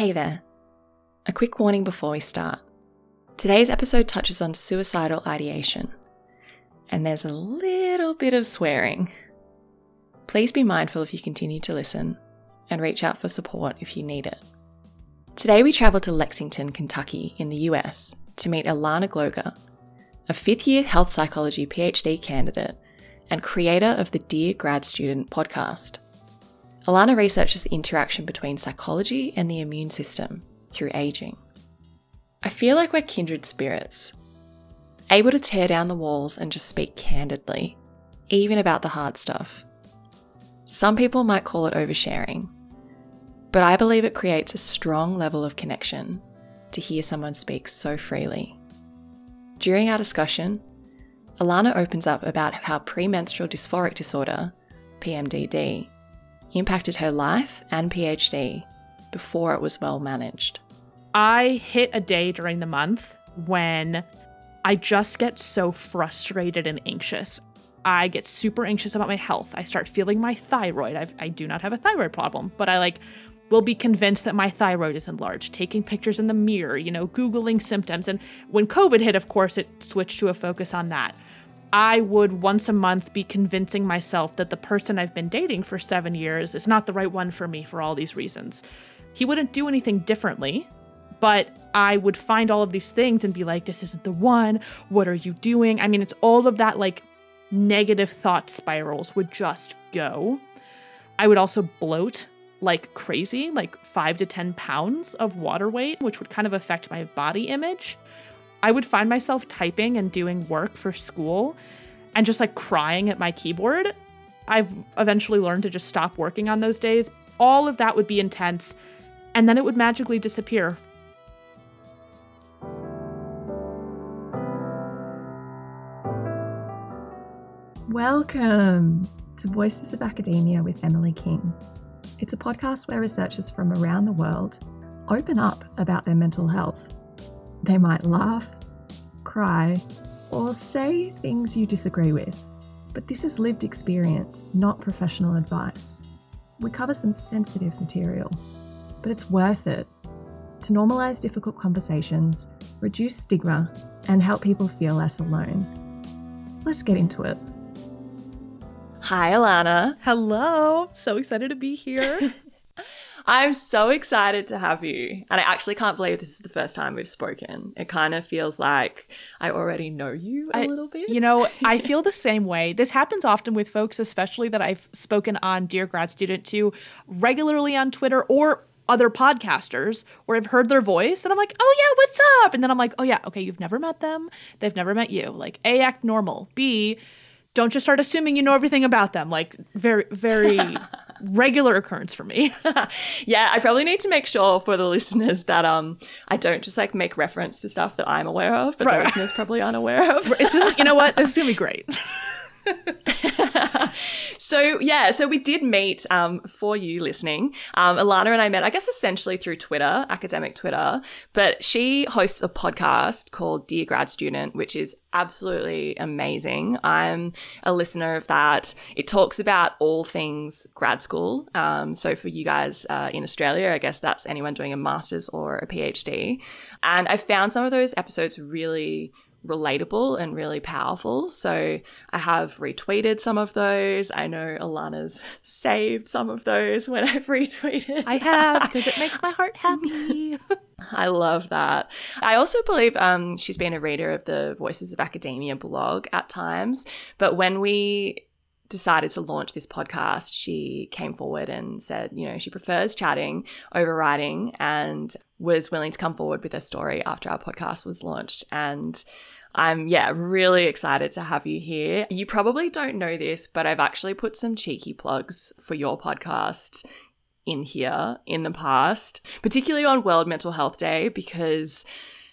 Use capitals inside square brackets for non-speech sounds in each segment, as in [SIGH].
Hey there. A quick warning before we start. Today's episode touches on suicidal ideation, and there's a little bit of swearing. Please be mindful if you continue to listen and reach out for support if you need it. Today we travel to Lexington, Kentucky, in the US to meet Alana Gloger, a fifth year health psychology PhD candidate and creator of the Dear Grad Student podcast. Alana researches the interaction between psychology and the immune system through aging. I feel like we're kindred spirits, able to tear down the walls and just speak candidly, even about the hard stuff. Some people might call it oversharing, but I believe it creates a strong level of connection to hear someone speak so freely. During our discussion, Alana opens up about how premenstrual dysphoric disorder, PMDD, impacted her life and PhD before it was well managed. I hit a day during the month when I just get so frustrated and anxious. I get super anxious about my health. I start feeling my thyroid. I've, I do not have a thyroid problem, but I like will be convinced that my thyroid is enlarged, taking pictures in the mirror, you know, Googling symptoms. And when COVID hit, of course, it switched to a focus on that. I would once a month be convincing myself that the person I've been dating for seven years is not the right one for me for all these reasons. He wouldn't do anything differently, but I would find all of these things and be like, this isn't the one. What are you doing? I mean, it's all of that like negative thought spirals would just go. I would also bloat like crazy, like five to 10 pounds of water weight, which would kind of affect my body image. I would find myself typing and doing work for school and just like crying at my keyboard. I've eventually learned to just stop working on those days. All of that would be intense, and then it would magically disappear. Welcome to Voices of Academia with Emily King. It's a podcast where researchers from around the world open up about their mental health. They might laugh, cry, or say things you disagree with, but this is lived experience, not professional advice. We cover some sensitive material, but it's worth it to normalise difficult conversations, reduce stigma, and help people feel less alone. Let's get into it. Hi, Alana. Hello. So excited to be here. [LAUGHS] I'm so excited to have you. And I actually can't believe this is the first time we've spoken. It kind of feels like I already know you a I, little bit. You know, I [LAUGHS] feel the same way. This happens often with folks, especially that I've spoken on Dear Grad Student to regularly on Twitter or other podcasters where I've heard their voice and I'm like, oh yeah, what's up? And then I'm like, oh yeah, okay, you've never met them. They've never met you. Like, A, act normal. B, don't just start assuming you know everything about them. Like very, very [LAUGHS] regular occurrence for me. [LAUGHS] yeah, I probably need to make sure for the listeners that um I don't just like make reference to stuff that I'm aware of, but right. the listeners probably aren't aware of. this, you know what? This is gonna be great. [LAUGHS] [LAUGHS] so yeah, so we did meet um, for you listening. Um, Alana and I met, I guess, essentially through Twitter, academic Twitter. But she hosts a podcast called Dear Grad Student, which is absolutely amazing. I'm a listener of that. It talks about all things grad school. Um, so for you guys uh, in Australia, I guess that's anyone doing a master's or a PhD. And I found some of those episodes really relatable and really powerful. So I have retweeted some of those. I know Alana's [LAUGHS] saved some of those when I've [LAUGHS] retweeted. I have because it [LAUGHS] makes my heart happy. I love that. I also believe um, she's been a reader of the Voices of Academia blog at times. But when we decided to launch this podcast, she came forward and said, you know, she prefers chatting over writing and was willing to come forward with a story after our podcast was launched. And I'm, yeah, really excited to have you here. You probably don't know this, but I've actually put some cheeky plugs for your podcast in here in the past, particularly on World Mental Health Day, because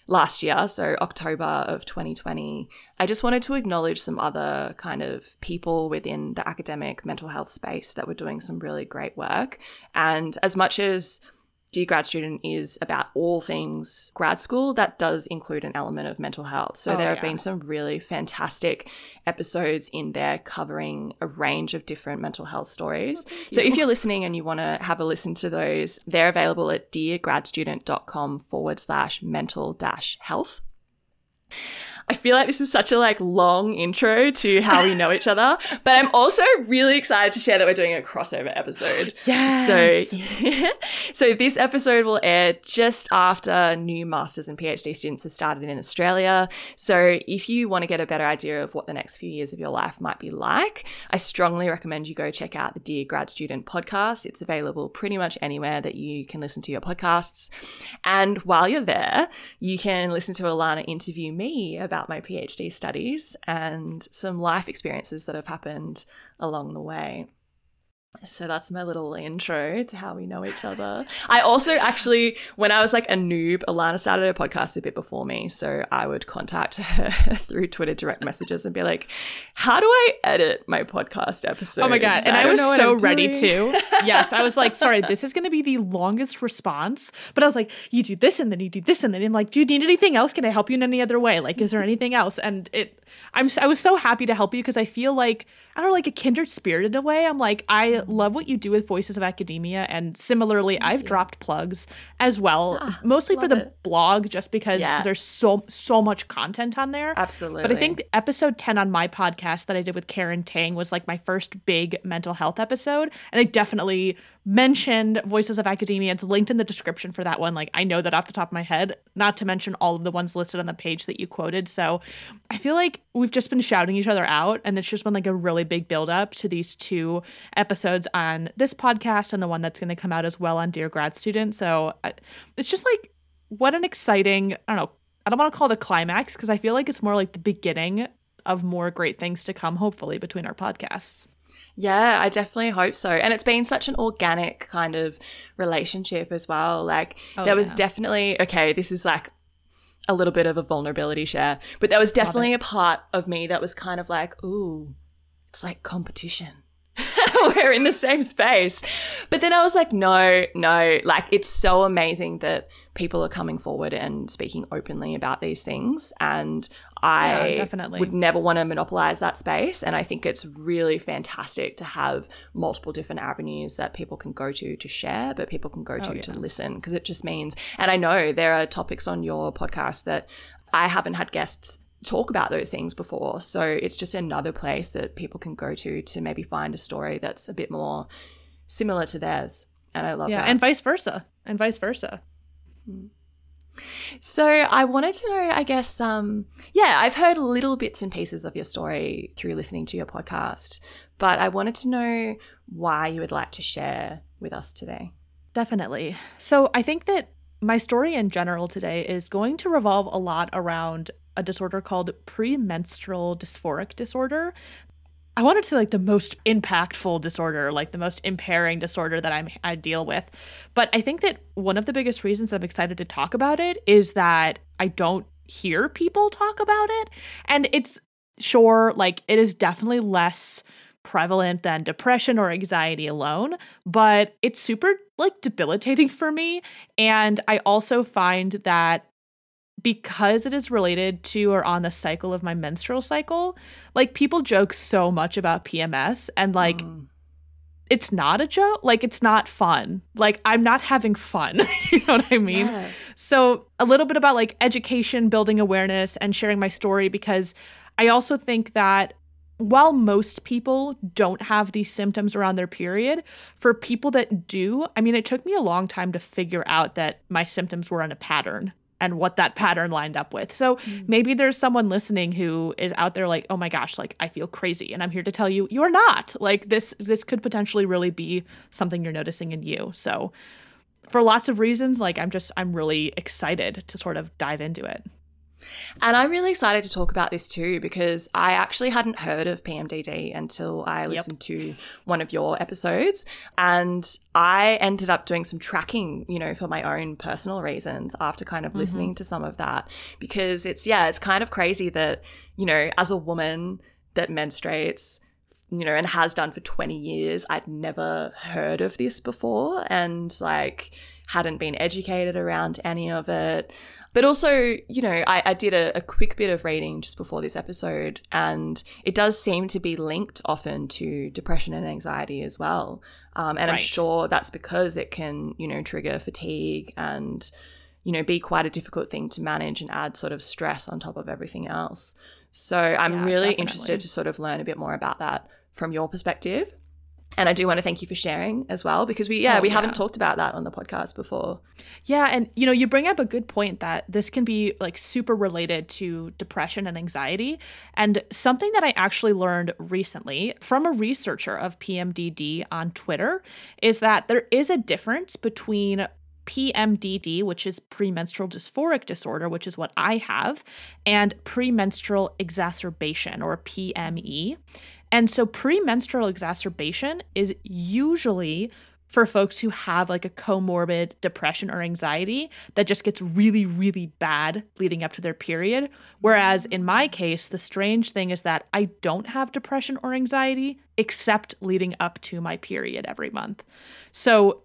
last year, so October of 2020, I just wanted to acknowledge some other kind of people within the academic mental health space that were doing some really great work. And as much as Dear Grad Student is about all things grad school. That does include an element of mental health. So Oh, there have yeah. been some really fantastic episodes in there covering a range of different mental health stories. Oh, so if you're listening and you want to have a listen to those, they're available at deargradstudent.com forward slash mental dash health. I feel like this is such a like long intro to how we know each other, but I'm also really excited to share that we're doing a crossover episode. [LAUGHS] Yes. So, [LAUGHS] so this episode will air just after new masters and PhD students have started in Australia. So if you want to get a better idea of what the next few years of your life might be like, I strongly recommend you go check out the Dear Grad Student podcast. It's available pretty much anywhere that you can listen to your podcasts. And while you're there, you can listen to Alana interview me about my PhD studies and some life experiences that have happened along the way. So that's my little intro to how we know each other. I also actually, when I was like a noob, Alana started a podcast a bit before me. So I would contact her [LAUGHS] through Twitter direct messages and be like, how do I edit my podcast episode? Oh my god! And I, don't was so I'm ready doing." too. [LAUGHS] Yes, I was like, sorry, this is going to be the longest response. But I was like, you do this and then you do this and then and like, do you need anything else? Can I help you in any other way? Like, is there anything else? And it, I'm, I was so happy to help you because I feel like I don't know, like a kindred spirit in a way. I'm like, I love what you do with Voices of Academia, and similarly, I've dropped plugs as well, mostly for the it. blog, just because Yeah. there's so so much content on there. Absolutely. But I think episode 10 on my podcast that I did with Karen Tang was like my first big mental health episode. And I definitely mentioned Voices of Academia. It's linked in the description for that one. Like, I know that off the top of my head, not to mention all of the ones listed on the page that you quoted. So I feel like we've just been shouting each other out. And it's just been like a really big build up to these two episodes on this podcast and the one that's going to come out as well on Dear Grad Student. So I, it's just like, what an exciting, I don't know, I don't want to call it a climax because I feel like it's more like the beginning of more great things to come, hopefully, between our podcasts. Yeah, I definitely hope so. And it's been such an organic kind of relationship as well. Like, Oh, there was yeah. definitely, okay, this is like a little bit of a vulnerability share, but there was definitely a part of me that was kind of like, ooh, it's like competition. [LAUGHS] We're in the same space. But then I was like, no, no, like it's so amazing that people are coming forward and speaking openly about these things. And I Yeah, definitely. would never want to monopolize that space. And I think it's really fantastic to have multiple different avenues that people can go to to share, but people can go oh, to Oh, yeah. to listen because it just means, and I know there are topics on your podcast that I haven't had guests talk about those things before. So it's just another place that people can go to to maybe find a story that's a bit more similar to theirs. And I love Yeah, that. and vice versa, and vice versa. So I wanted to know, I guess, um, yeah, I've heard little bits and pieces of your story through listening to your podcast, but I wanted to know why you would like to share with us today. Definitely. So I think that my story in general today is going to revolve a lot around a disorder called premenstrual dysphoric disorder. I wanted to like the most impactful disorder, like the most impairing disorder that I'm I deal with. But I think that one of the biggest reasons I'm excited to talk about it is that I don't hear people talk about it. And it's sure like it is definitely less prevalent than depression or anxiety alone, but it's super like debilitating for me. And I also find that because it is related to or on the cycle of my menstrual cycle, like people joke so much about PMS and like Mm. it's not a joke, like it's not fun. Like I'm not having fun. [LAUGHS] you know what I mean? Yeah. So, a little bit about like education, building awareness, and sharing my story because I also think that while most people don't have these symptoms around their period, for people that do, I mean, it took me a long time to figure out that my symptoms were in a pattern and what that pattern lined up with. So mm. maybe there's someone listening who is out there like, "Oh my gosh, like I feel crazy." And I'm here to tell you, you're not. Like this this could potentially really be something you're noticing in you. So for lots of reasons, like I'm just I'm really excited to sort of dive into it. And I'm really excited to talk about this too because I actually hadn't heard of PMDD until I listened to one of your episodes. And I ended up doing some tracking, you know, for my own personal reasons after kind of mm-hmm. listening to some of that. Because it's, yeah, it's kind of crazy that, you know, as a woman that menstruates, you know, and has done for 20 years, I'd never heard of this before. And like, hadn't been educated around any of it. But also, you know, I, I did a, a, quick bit of reading just before this episode, and it does seem to be linked often to depression and anxiety as well. Um, and right. I'm sure that's because it can, you know, trigger fatigue and, you know, be quite a difficult thing to manage and add sort of stress on top of everything else. So I'm yeah, really definitely. interested to sort of learn a bit more about that from your perspective. And I do want to thank you for sharing as well because we yeah, oh, we yeah. haven't talked about that on the podcast before. Yeah, and you know, you bring up a good point that this can be like super related to depression and anxiety. And something that I actually learned recently from a researcher of PMDD on Twitter is that there is a difference between PMDD, which is premenstrual dysphoric disorder, which is what I have, and premenstrual exacerbation or PME. And so premenstrual exacerbation is usually for folks who have like a comorbid depression or anxiety that just gets really, really bad leading up to their period. Whereas in my case, the strange thing is that I don't have depression or anxiety except leading up to my period every month. So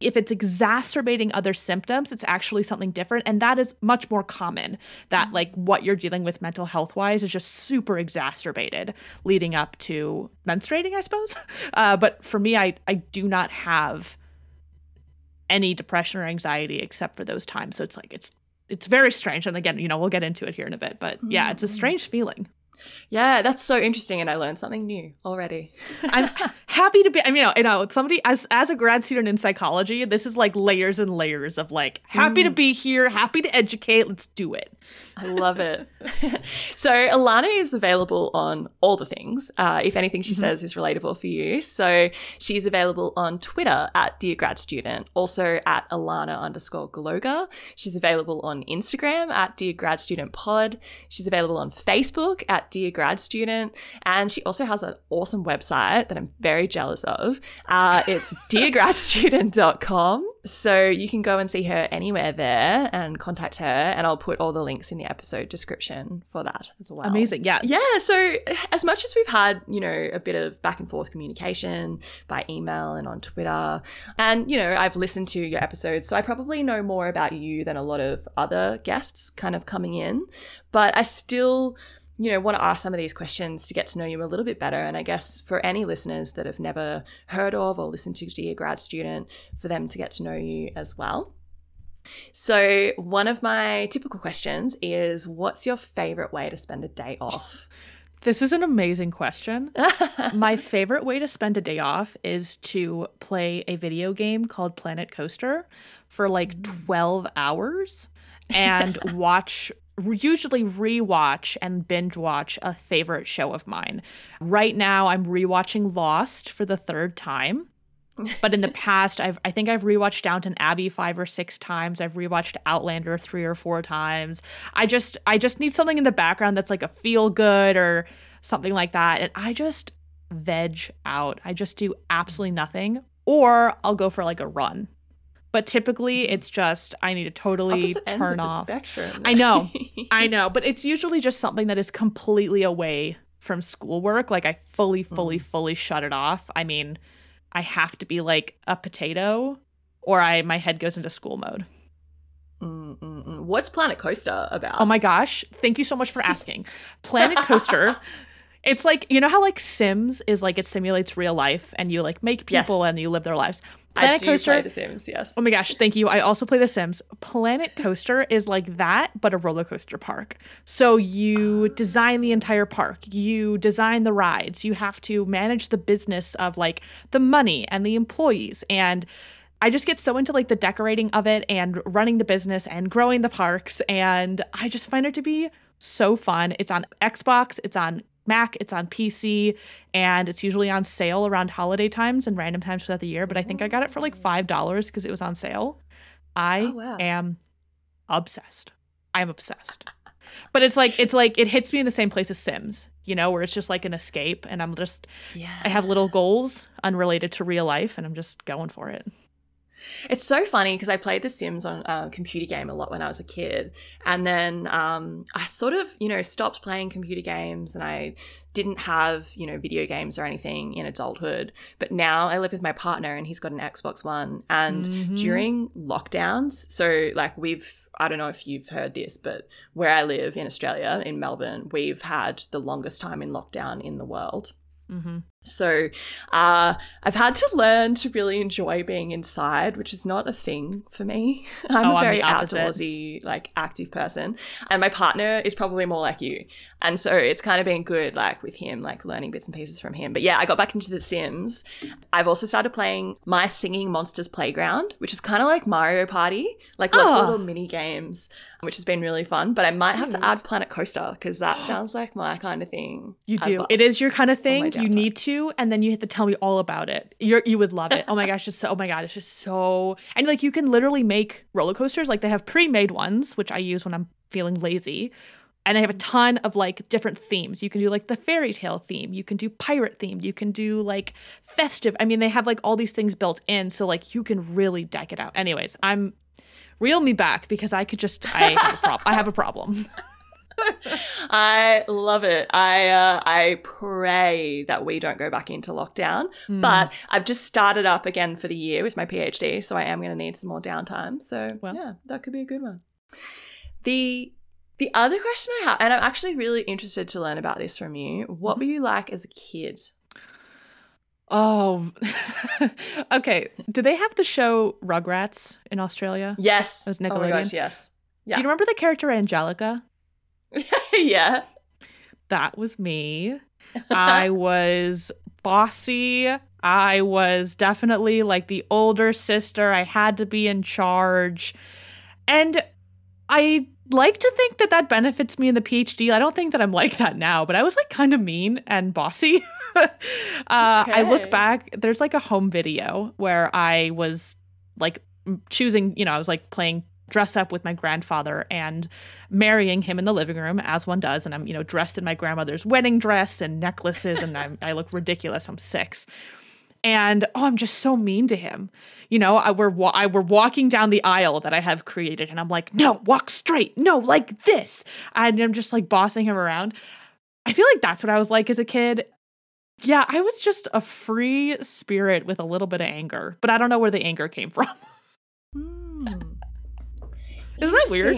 if it's exacerbating other symptoms, it's actually something different. And that is much more common that, mm-hmm. like, what you're dealing with mental health wise is just super exacerbated leading up to menstruating, I suppose. [LAUGHS] Uh, but for me, I, I do not have any depression or anxiety except for those times. So it's like, it's, it's very strange. And again, you know, we'll get into it here in a bit, but yeah, it's a mm-hmm. strange feeling. Yeah, that's so interesting, and I learned something new already. [LAUGHS] I'm happy to be. I mean, you know, somebody as as a grad student in psychology, this is like layers and layers of like happy mm. to be here, happy to educate. Let's do it. I love it. [LAUGHS] so Alana is available on all the things. Uh, if anything she mm-hmm. says is relatable for you, so she's available on Twitter at dear grad student, also at Alana underscore Gloger. She's available on Instagram at dear grad student pod. She's available on Facebook at Dear Grad Student. And she also has an awesome website that I'm very jealous of. Uh, it's [LAUGHS] deargradstudent.com. So you can go and see her anywhere there and contact her. And I'll put all the links in the episode description for that as well. Amazing. Yeah. Yeah. So as much as we've had, you know, a bit of back and forth communication by email and on Twitter, and, you know, I've listened to your episodes, so I probably know more about you than a lot of other guests kind of coming in. But I still you know, want to ask some of these questions to get to know you a little bit better. And I guess for any listeners that have never heard of or listened to Dear Grad Student, for them to get to know you as well. So, one of my typical questions is What's your favorite way to spend a day off? [LAUGHS] This is an amazing question. [LAUGHS] my favorite way to spend a day off is to play a video game called Planet Coaster for like mm. 12 hours [LAUGHS] and watch usually rewatch and binge watch a favorite show of mine. Right now, I'm rewatching Lost for the third time. [LAUGHS] but in the past, I've I think I've rewatched Downton Abbey five or six times. I've rewatched Outlander three or four times. I just I just need something in the background that's like a feel good or something like that, and I just veg out. I just do absolutely nothing, or I'll go for like a run but typically it's just I need to totally Opposite turn off. Spectrum. I know, [LAUGHS] I know, but it's usually just something that is completely away from schoolwork. Like I fully, fully, mm. fully shut it off. I mean, I have to be like a potato, or I my head goes into school mode. Mm-mm-mm. What's Planet Coaster about? Oh my gosh! Thank you so much for asking. [LAUGHS] Planet Coaster. It's like you know how like Sims is like it simulates real life and you like make people yes. and you live their lives. Planet I do Coaster. Play The Sims, yes. Oh my gosh, thank you. I also play The Sims. Planet Coaster is like that, but a roller coaster park. So you design the entire park. You design the rides. You have to manage the business of like the money and the employees and. I just get so into like the decorating of it and running the business and growing the parks. And I just find it to be so fun. It's on Xbox, it's on Mac, it's on PC, and it's usually on sale around holiday times and random times throughout the year. But I think I got it for like $5 because it was on sale. I oh, wow. am obsessed. I'm obsessed. but it's like, it's like, it hits me in the same place as Sims, you know, where it's just like an escape and I'm just, yeah. I have little goals unrelated to real life and I'm just going for it. It's so funny because I played The Sims on a computer game a lot when I was a kid. And then um, I sort of, you know, stopped playing computer games and I didn't have, you know, video games or anything in adulthood. But now I live with my partner and he's got an Xbox One. And Mhm. during lockdowns, so like we've, I don't know if you've heard this, but where I live in Australia, in Melbourne, we've had the longest time in lockdown in the world. Mm-hmm. So uh, I've had to learn to really enjoy being inside, which is not a thing for me. [LAUGHS] I'm Oh, a I'm very opposite. outdoorsy, like active person, and my partner is probably more like you. And so it's kind of been good, like with him, like learning bits and pieces from him. But yeah, I got back into The Sims. I've also started playing My Singing Monsters Playground, which is kind of like Mario Party, like lots Oh. of little mini games, which has been really fun. But I might have to add Planet Coaster because that [GASPS] sounds like my kind of thing. You do. well. It is your kind of thing. You need to, and then you have to tell me all about it. You're you would love it. Oh my gosh, just so, oh my god, it's just so and like you can literally make roller coasters. Like they have pre-made ones, which I use when I'm feeling lazy. And they have a ton of like different themes. You can do like the fairy tale theme, you can do pirate theme, you can do like festive. I mean, they have like all these things built in, so like you can really deck it out. Anyways, I'm reel me back because I could just I have a [LAUGHS] problem. I have a problem. I love it. I uh, I pray that we don't go back into lockdown. Hmm. But I've just started up again for the year with my PhD, so I am going to need some more downtime. So Well. yeah, that could be a good one. The the other question I have, and I'm actually really interested to learn about this from you. What Mm-hmm. were you like as a kid? Oh, [LAUGHS] okay. Do they have the show Rugrats in Australia? Yes. As Oh my Nickelodeon? gosh, yes. Do you remember the character Angelica? [LAUGHS] yeah. That was me. I [LAUGHS] was bossy. I was definitely like the older sister. I had to be in charge. And I like to think that that benefits me in the PhD. I don't think that I'm like that now, but I was like kind of mean and bossy. [LAUGHS] uh, I look back, there's like a home video where I was like choosing, you know, I was like playing dress up with my grandfather and marrying him in the living room as one does and i'm you know dressed in my grandmother's wedding dress and necklaces and I'm, i look ridiculous i'm six and oh i'm just so mean to him. You know I, we're, wa- I, we're walking down the aisle that i have created and i'm like no walk straight. No like this. And i'm just like bossing him around. I feel like that's what i was like as a kid. Yeah i was just a free spirit with a little bit of anger but i don't know where the anger came from. [LAUGHS] Hmm. Isn't that weird?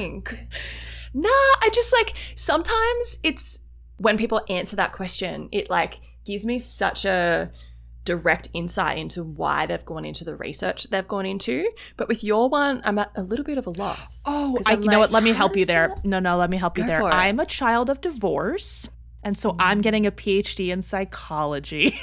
Nah, I just like sometimes it's when people answer that question, it like gives me such a direct insight into why they've gone into the research they've gone into. But with your one, I'm at a little bit of a loss. Oh, I, you know what? Let me help you there. that- No, no, let me help you Go there. I'm a child of divorce, and so I'm getting a PhD in psychology.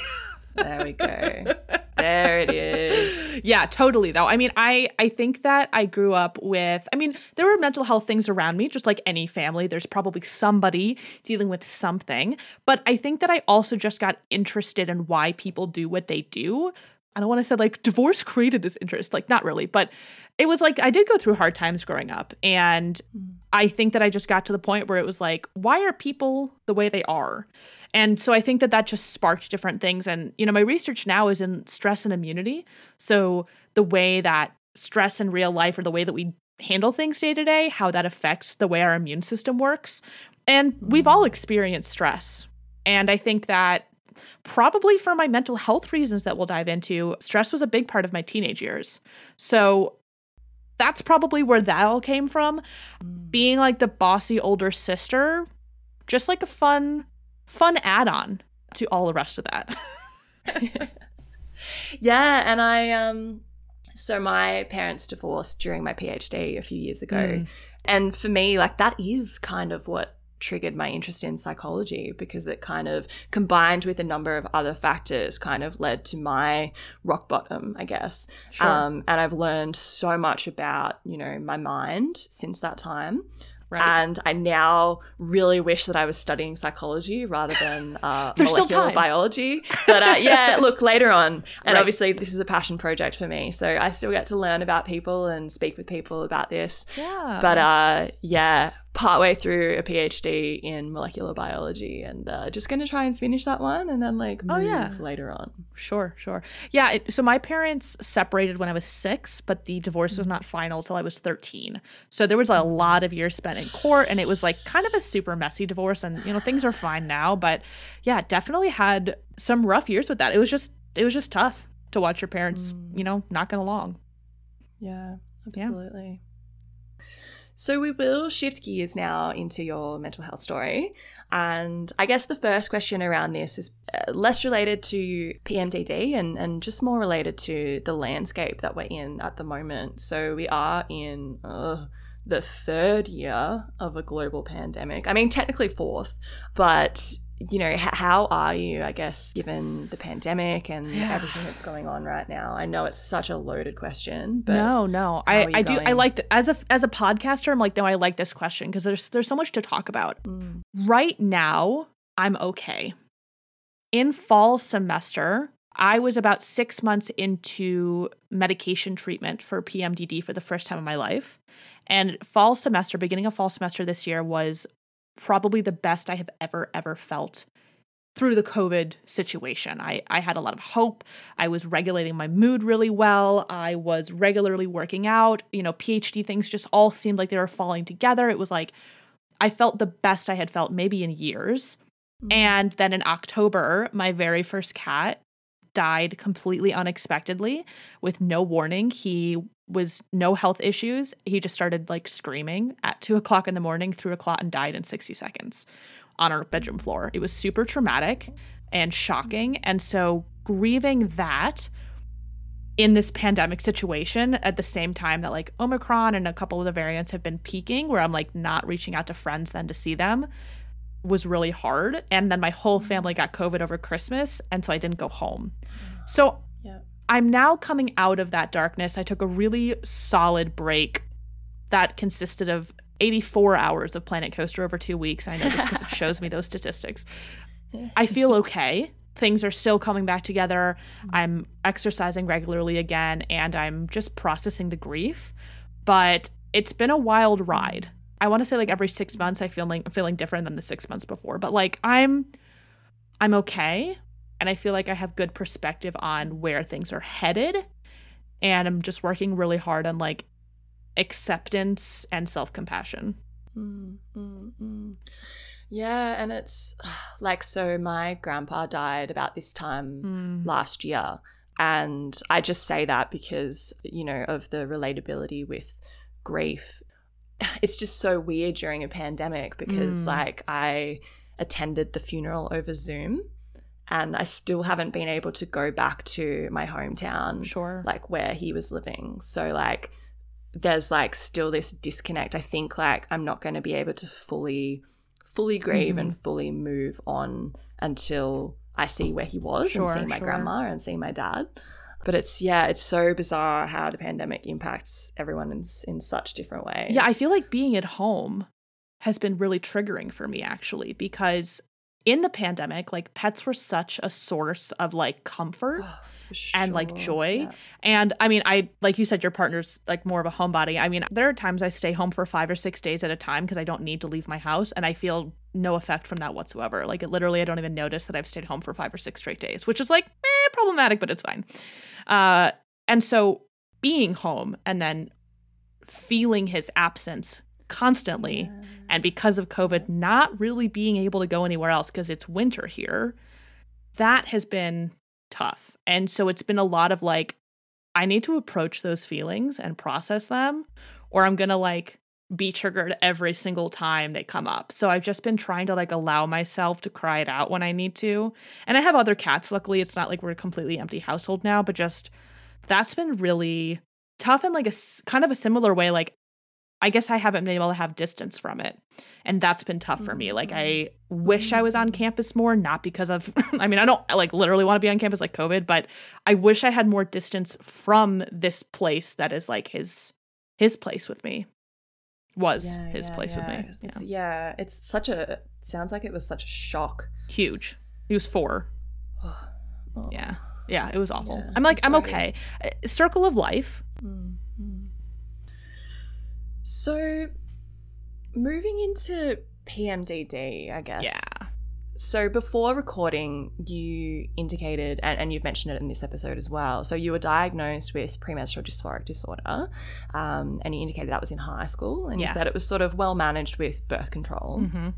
There we go. [LAUGHS] there it is. [LAUGHS] yeah, totally though. I mean, I I think that I grew up with I mean, there were mental health things around me just like any family. There's probably somebody dealing with something, but I think that I also just got interested in why people do what they do. I don't want to say like divorce created this interest, like not really, but it was like I did go through hard times growing up and hmm. I think that I just got to the point where it was like why are people the way they are? And so I think that that just sparked different things. And, you know, my research now is in stress and immunity. So the way that stress in real life or the way that we handle things day to day, how that affects the way our immune system works. And we've hmm. all experienced stress. And I think that probably for my mental health reasons that we'll dive into, stress was a big part of my teenage years. So that's probably where that all came from. Being like the bossy older sister, just like a fun fun add-on to all the rest of that. [LAUGHS] [LAUGHS] Yeah, and I um so my parents divorced during my PhD a few years ago. Mm. And for me, like that is kind of what triggered my interest in psychology because it kind of combined with a number of other factors kind of led to my rock bottom, I guess. Sure. Um, and I've learned so much about, you know, my mind since that time. right. And I now really wish that I was studying psychology rather than uh, molecular biology. But uh, yeah, [LAUGHS] look, later on. And Right. obviously, this is a passion project for me. So I still get to learn about people and speak with people about this. yeah. But uh, yeah, partway through a PhD in molecular biology and uh, just going to try and finish that one and then like move Oh, yeah. later on. Sure, sure. Yeah, it, so my parents separated when I was 6, but the divorce was not final till I was 13. So there was a lot of years spent in court and it was like kind of a super messy divorce and you know things are fine now, but yeah, definitely had some rough years with that. It was just it was just tough to watch your parents, you know, not going along. Yeah, absolutely. So we will shift gears now into your mental health story. And I guess the first question around this is uh, less related to PMDD and, and just more related to the landscape that we're in at the moment. So we are in uh, the third year of a global pandemic. I mean, technically fourth, but you know, how are you, I guess, given the pandemic and Yeah. everything that's going on right now? I know it's such a loaded question, but no, no. I, I do I like as a as a podcaster, I'm like, no, I like this question because there's there's so much to talk about. Mm. Right now, I'm okay. In fall semester, I was about six months into medication treatment for PMDD for the first time in my life. And fall semester, beginning of fall semester this year, was probably the best I have ever, ever felt through the COVID situation. I, I had a lot of hope. I was regulating my mood really well. I was regularly working out. You know, PhD things just all seemed like they were falling together. It was like I felt the best I had felt maybe in years. Mm-hmm. And then in October, my very first cat died completely unexpectedly with no warning. He was no health issues. He just started like screaming at two [LAUGHS] o'clock in the morning, threw a clot, and died in 60 seconds on our bedroom floor. It was super traumatic and shocking. And so, grieving that in this pandemic situation at the same time that like Omicron and a couple of the variants have been peaking, where I'm like not reaching out to friends then to see them was really hard. And then my whole mm-hmm. family got COVID over Christmas. And so I didn't go home. So Yeah. I'm now coming out of that darkness. I took a really solid break that consisted of 84 hours of Planet Coaster over two weeks. I know this because it shows me those statistics. I [LAUGHS] feel okay. Things are still coming back together. Mm-hmm. I'm exercising regularly again and I'm just processing the grief. But it's been a wild ride. I want to say like every 6 months I feel like feeling different than the 6 months before, but like I'm I'm okay and I feel like I have good perspective on where things are headed and I'm just working really hard on like acceptance and self-compassion. Mm, mm, mm. Yeah, and it's [SIGHS] like so. My grandpa died about this time last year, and I just say that because you know of the relatability with grief. It's just so weird during a pandemic because Mm. like I attended the funeral over Zoom, and I still haven't been able to go back to my hometown Sure. like where he was living. So like there's like still this disconnect. I think like I'm not going to be able to fully fully grieve and Mm-hmm. fully move on until I see where he was Sure, and see my sure. grandma and see my dad. But it's yeah, it's so bizarre how the pandemic impacts everyone in, in such different ways. Yeah, I feel like being at home has been really triggering for me actually because in the pandemic, like pets were such a source of like comfort. For and, like, joy. Yeah. And I mean, I like you said, your partner's like more of a homebody. I mean, there are times I stay home for five or six days at a time because I don't need to leave my house, and I feel no effect from that whatsoever. Like, it literally, I don't even notice that I've stayed home for five or six straight days, which is like eh, problematic, but it's fine. Uh, and so being home and then feeling his absence constantly, and because of COVID, not really being able to go anywhere else because it's winter here, that has been tough. And so it's been a lot of like, I need to approach those feelings and process them, or I'm gonna like be triggered every single time they come up. So I've just been trying to like allow myself to cry it out when I need to. And I have other cats. Luckily, it's not like we're a completely empty household now, but just that's been really tough in like a kind of a similar way. Like, I guess I haven't been able to have distance from it. And that's been tough for me. Like, I wish I was on campus more, not because of, [LAUGHS] I mean, I don't like literally want to be on campus like COVID, but I wish I had more distance from this place that is like his his place with me was Yeah, his yeah, place yeah. with me. It's, Yeah. it's such a sounds like it was such a shock. Huge. He was four. [SIGHS] Oh. Yeah. Yeah, it was awful. I'm like, I'm I'm, okay. Uh, Circle of life. Mm, mm. So, Moving into PMDD, I guess. Yeah. So before recording, you indicated, and, and, you've mentioned it in this episode as well. So you were diagnosed with premenstrual dysphoric disorder, um, and you indicated that was in high school, and Yeah. you said it was sort of well managed with birth control. Mm-hmm.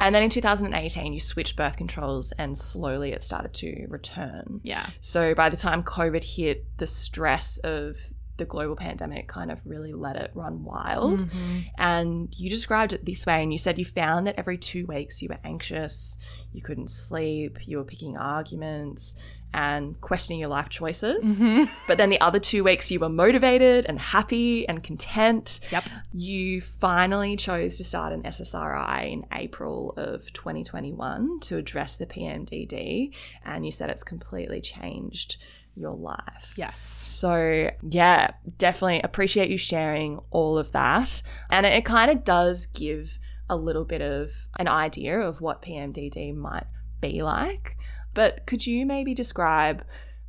And then in 2018, you switched birth controls, and slowly it started to return. Yeah. So by the time COVID hit, the stress of the global pandemic kind of really let it run wild. Mhm. And you described it this way, and you said you found that every two weeks you were anxious, you couldn't sleep, you were picking arguments and questioning your life choices. Mhm. [LAUGHS] But then the other two weeks you were motivated and happy and content. Yep. You finally chose to start an SSRI in April of 2021 to address the PMDD, and you said it's completely changed your life. Yes. So, yeah, definitely appreciate you sharing all of that. And it, it kind of does give a little bit of an idea of what PMDD might be like. But could you maybe describe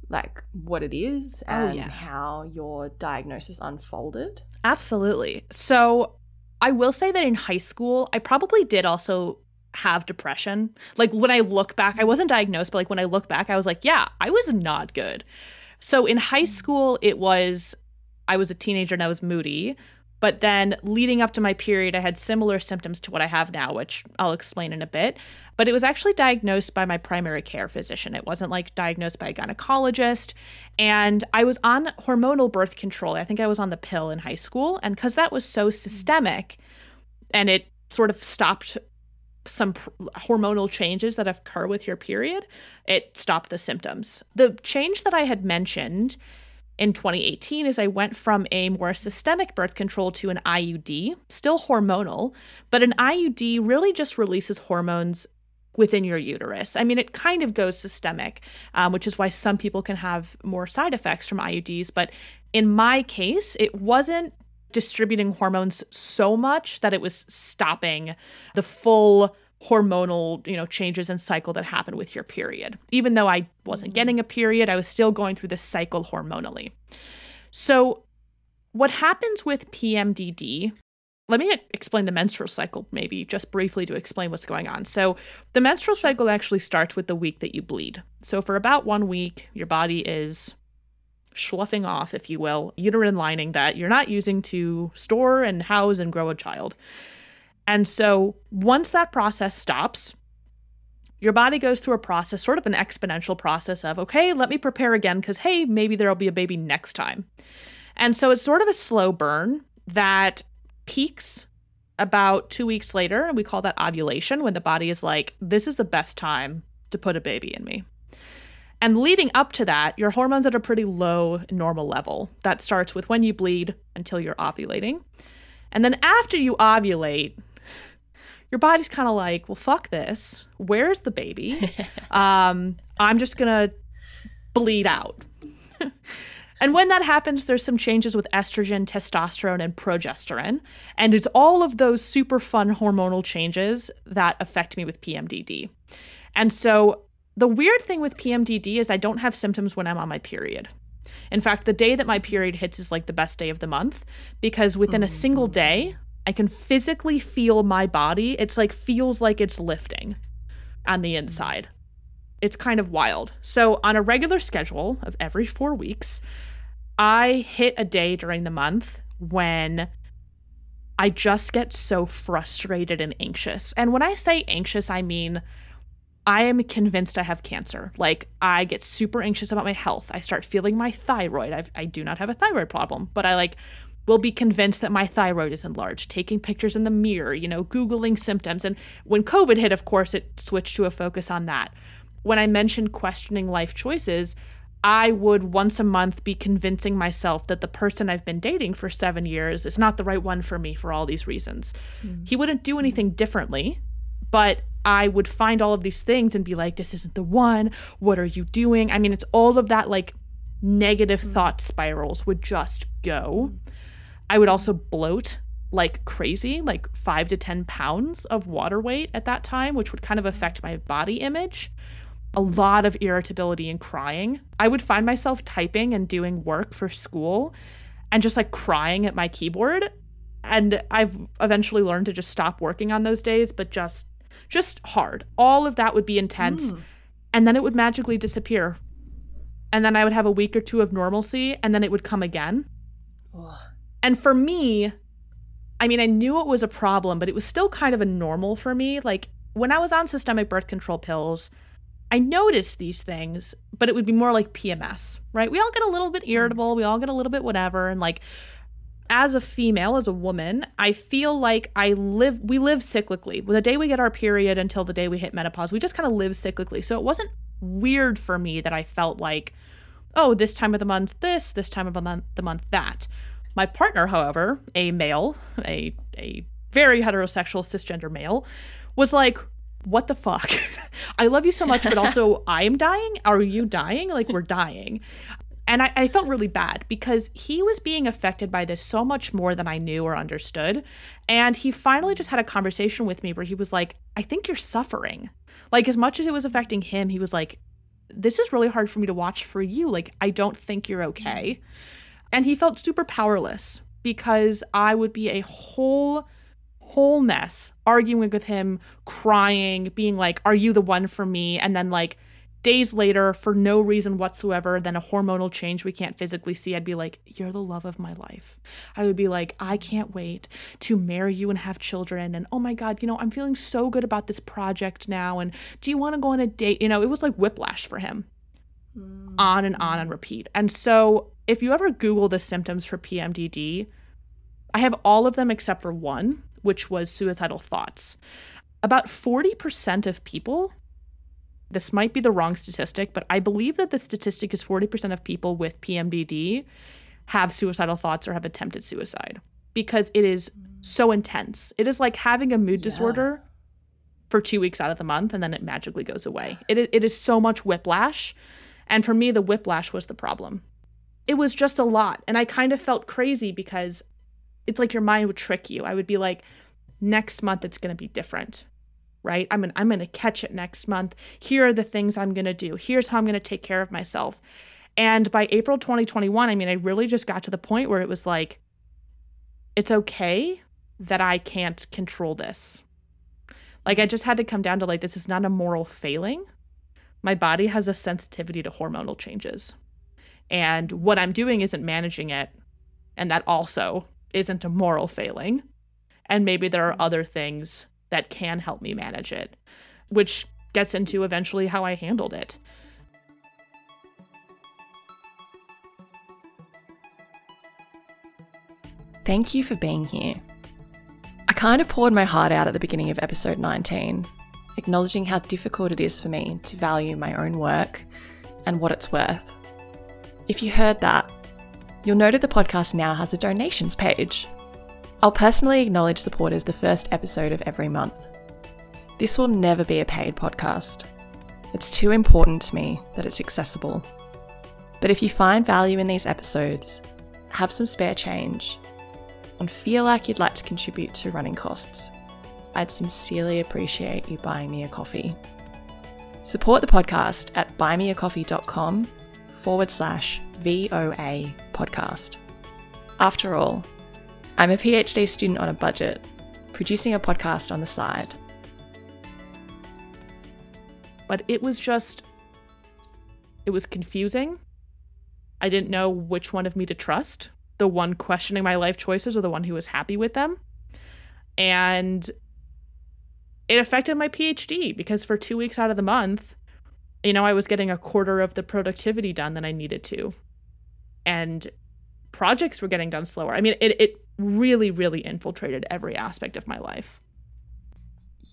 like what it is Oh, and yeah. how your diagnosis unfolded? Absolutely. So I will say that in high school, I probably did also have depression. Like when I look back, I wasn't diagnosed, but like when I look back, I was like, yeah, I was not good. So in high mm. school, it was, I was a teenager and I was moody. But then leading up to my period, I had similar symptoms to what I have now, which I'll explain in a bit. But it was actually diagnosed by my primary care physician. It wasn't like diagnosed by a gynecologist. And I was on hormonal birth control. I think I was on the pill in high school. And because that was so mm. systemic and it sort of stopped some pr- hormonal changes that occur with your period, it stopped the symptoms. The change that I had mentioned in 2018 is I went from a more systemic birth control to an IUD, still hormonal, but an IUD really just releases hormones within your uterus. I mean, it kind of goes systemic, um, which is why some people can have more side effects from IUDs. But in my case, it wasn't distributing hormones so much that it was stopping the full hormonal you know changes and cycle that happen with your period. Even though i wasn't getting a period i was still going through this cycle hormonally. So what happens with pmdd let me explain the menstrual cycle maybe just briefly to explain what's going on. So the menstrual cycle actually starts with the week that you bleed. So for about one week your body is sloughing off if you will uterine lining that you're not using to store and house and grow a child and so once that process stops, your body goes through a process, sort of an exponential process of, okay, let me prepare again because, hey, maybe there'll be a baby next time. And so it's sort of a slow burn that peaks about two weeks later. And we call that ovulation when the body is like, this is the best time to put a baby in me. And leading up to that, your hormones at a pretty low normal level. That starts with when you bleed until you're ovulating. And then after you ovulate, your body's kind of like, well, fuck this. Where's the baby? [LAUGHS] um, I'm just gonna bleed out. [LAUGHS] and when that happens, there's some changes with estrogen, testosterone, and progesterone. And it's all of those super fun hormonal changes that affect me with PMDD. And so the weird thing with PMDD is I don't have symptoms when I'm on my period. In fact, the day that my period hits is like the best day of the month because within a single hmm. day, I can physically feel my body. It's like feels like it's lifting on the inside. It's kind of wild. So, on a regular schedule of every four weeks, I hit a day during the month when I just get so frustrated and anxious. And when I say anxious, I mean I am convinced I have cancer. Like, I get super anxious about my health. I start feeling my thyroid. I've, I do not have a thyroid problem, but I like will be convinced that my thyroid is enlarged, taking pictures in the mirror, you know, Googling symptoms. And when COVID hit, of course, it switched to a focus on that. When I mentioned questioning life choices, I would once a month be convincing myself that the person I've been dating for seven years is not the right one for me for all these reasons. Hmm. He wouldn't do hmm. anything differently, but I would find all of these things and be like, this isn't the one. What are you doing? I mean, it's all of that like negative mm. thought spirals would just go. I would also bloat like crazy, like five to 10 pounds of water weight at that time, which would kind of affect my body image. A lot of irritability and crying. I would find myself typing and doing work for school and just like crying at my keyboard And I've eventually learned to just stop working on those days, but just just hard. All of that would be intense. Mm. And then it would magically disappear. And then I would have a week or two of normalcy and then it would come again. Ugh. And for me, I mean, I knew it was a problem, but it was still kind of a normal for me. Like when I was on systemic birth control pills, I noticed these things, but it would be more like PMS, right? We all get a little bit irritable, we all get a little bit whatever. And like, as a female, as a woman, I feel like I live, we live cyclically. The day we get our period until the day we hit menopause, we just kind of live cyclically. So it wasn't weird for me that I felt like, oh, this time of the month, this, this time of the month, the month, that. My partner, however, a male, a a very heterosexual cisgender male, was like, "What the fuck? [LAUGHS] I love you so much, but [LAUGHS] also I am dying. Are you dying? Like we're dying." And I, I, felt really bad because he was being affected by this so much more than I knew or understood. And he finally just had a conversation with me where he was like, I think you're suffering. Like, as much as it was affecting him, he was like, This is really hard for me to watch for you. Like, I don't think you're okay. And he felt super powerless because I would be a whole whole mess arguing with him, crying, being like, "Are you the one for me?" and then like days later for no reason whatsoever than a hormonal change we can't physically see i'd be like you're the love of my life. I would be like i can't wait to marry you and have children. And oh my god you know i'm feeling so good about this project now and do you want to go on a date? You know it was like whiplash for him. Mm-hmm. on and on and repeat. And so if you ever Google the symptoms for PMDD, I have all of them except for one, which was suicidal thoughts. About 40% of people, this might be the wrong statistic, but I believe that the statistic is 40% of people with PMDD have suicidal thoughts or have attempted suicide because it is so intense. It is like having a mood yeah. disorder for two weeks out of the month and then it magically goes away. It, it is so much whiplash. And for me, the whiplash was the problem it was just a lot. And I kind of felt crazy because it's like your mind would trick you. I would be like, next month it's going to be different. Right? I'm gonna, I'm going to catch it next month. Here are the things I'm going to do. Here's how I'm going to take care of myself. And by April 2021, I mean, I really just got to the point where it was like, it's okay that I can't control this. Like, I just had to come down to like, this is not a moral failing. My body has a sensitivity to hormonal changes and what I'm doing isn't managing it. And that also isn't a moral failing. And maybe there are other things that can help me manage it, which gets into eventually how I handled it. Thank you for being here. I kind of poured my heart out at the beginning of episode 19, acknowledging how difficult it is for me to value my own work and what it's worth. If you heard that, you'll note that the podcast now has a donations page. I'll personally acknowledge supporters the first episode of every month. This will never be a paid podcast. It's too important to me that it's accessible. But if you find value in these episodes, have some spare change, and feel like you'd like to contribute to running costs, I'd sincerely appreciate you buying me a coffee. Support the podcast at buymeacoffee.com forward slash VOA podcast. After all, I'm a PhD student on a budget, producing a podcast on the side. But it was just, it was confusing. I didn't know which one of me to trust the one questioning my life choices or the one who was happy with them. And it affected my PhD because for two weeks out of the month, you know, I was getting a quarter of the productivity done that I needed to. And projects were getting done slower. I mean, it, it really, really infiltrated every aspect of my life.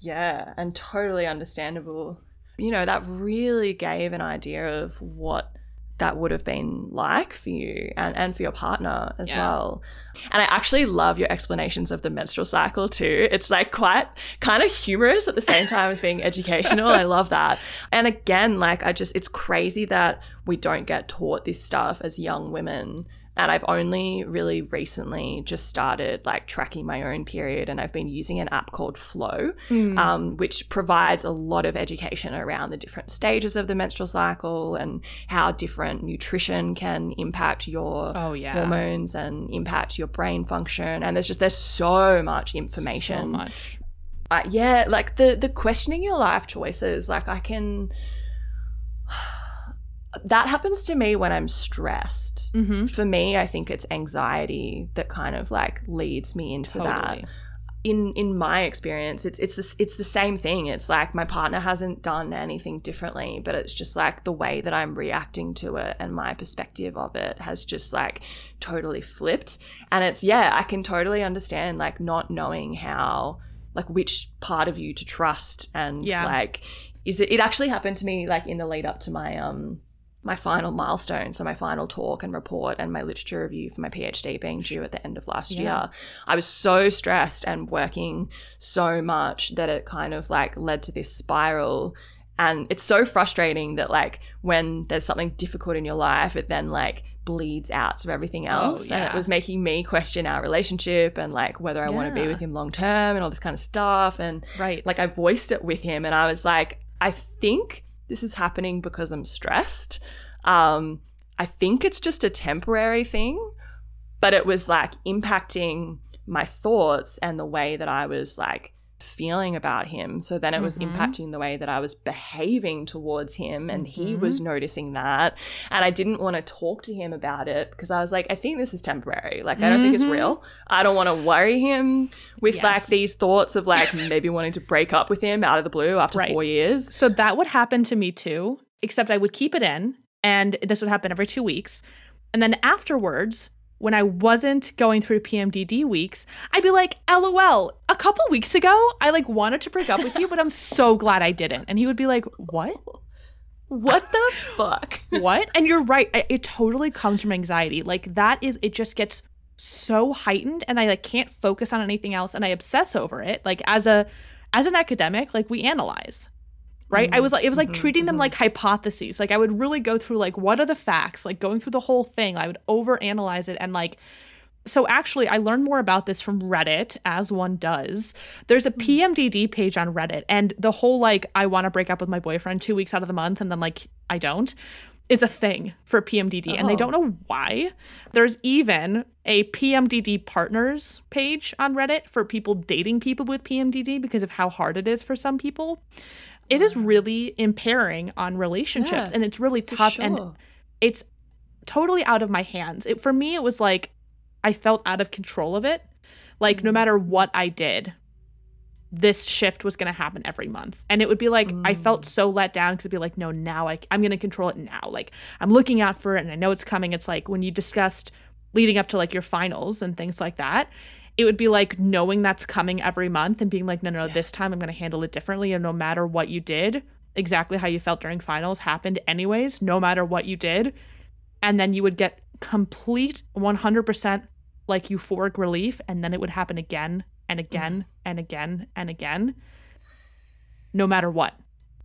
Yeah, and totally understandable. You know, that really gave an idea of what that would have been like for you and, and for your partner as yeah. well. And I actually love your explanations of the menstrual cycle too. It's like quite kind of humorous at the same time as being educational. I love that. And again, like I just, it's crazy that we don't get taught this stuff as young women and I've only really recently just started like tracking my own period, and I've been using an app called Flo, Mm. um, which provides a lot of education around the different stages of the menstrual cycle and how different nutrition can impact your Oh, yeah. hormones and impact your brain function. And there's just there's so much information So much. uh, yeah, like the the questioning your life choices, like I can. That happens to me when I'm stressed. Mm-hmm. For me, I think it's anxiety that kind of like leads me into that. In in my experience, it's it's this it's the same thing. It's like my partner hasn't done anything differently, but it's just like the way that I'm reacting to it and my perspective of it has just like totally flipped. And it's yeah, I can totally understand like not knowing how like which part of you to trust and Yeah. like is it it actually happened to me like in the lead up to my um my final milestone so my final talk and report and my literature review for my phd being due at the end of last Yeah. year. I was so stressed and working so much that it kind of like led to this spiral. And it's so frustrating that like when there's something difficult in your life it then like bleeds out to everything oh, else. And it was making me question our relationship and like whether i want to be with him long term and all this kind of stuff. And Right. like I voiced it with him and I was like, I think this is happening because I'm stressed. Um, I think it's just a temporary thing, but it was like impacting my thoughts and the way that I was like feeling about him. So then it was Mhm. impacting the way that I was behaving towards him and he Mhm. was noticing that. And I didn't want to talk to him about it because I was like, I think this is temporary. Like I don't think it's Mhm. real. I don't want to worry him with like these thoughts of like maybe wanting to break up with him out of the blue after Right. four years. So that would happen to me too, except I would keep it in, and this would happen every two weeks. And then afterwards, when I wasn't going through PMDD weeks, I'd be like, LOL, a couple weeks ago, I like wanted to break up with you, but I'm so glad I didn't. And he would be like, What? What the fuck? What? And you're right. I- It totally comes from anxiety. Like that is, it just gets so heightened and I like can't focus on anything else and I obsess over it. Like as a, as an academic, like we analyze. Right. I was mm-hmm. like, it was like Mhm, treating them like mm-hmm. hypotheses. Like I would really go through like, what are the facts? Like going through the whole thing. I would overanalyze it and like, so actually, I learned more about this from Reddit, as one does. There's a mm-hmm. PMDD page on Reddit, and the whole like, I want to break up with my boyfriend two weeks out of the month, and then like, I don't, is a thing for PMDD, and they Oh. don't know why. There's even a PMDD partners page on Reddit for people dating people with PMDD because of how hard it is for some people. It is really impairing on relationships, Yeah, and it's really tough. And it's totally out of my hands. It, for me, it was like I felt out of control of it. Like no mm. matter what I did, this shift was going to happen every month. And it would be like, I felt mm. so let down because it'd be like, no, now I, I'm going to control it now. Like I'm looking out for it and I know it's coming. It's like when you discussed leading up to like your finals and things like that. It would be like knowing that's coming every month and being like, no, no, Yeah. this time I'm going to handle it differently. And no matter what you did, exactly how you felt during finals happened anyways, no matter what you did. And then you would get complete 100% like euphoric relief. And then it would happen again and again mm-hmm. and again and again no matter what.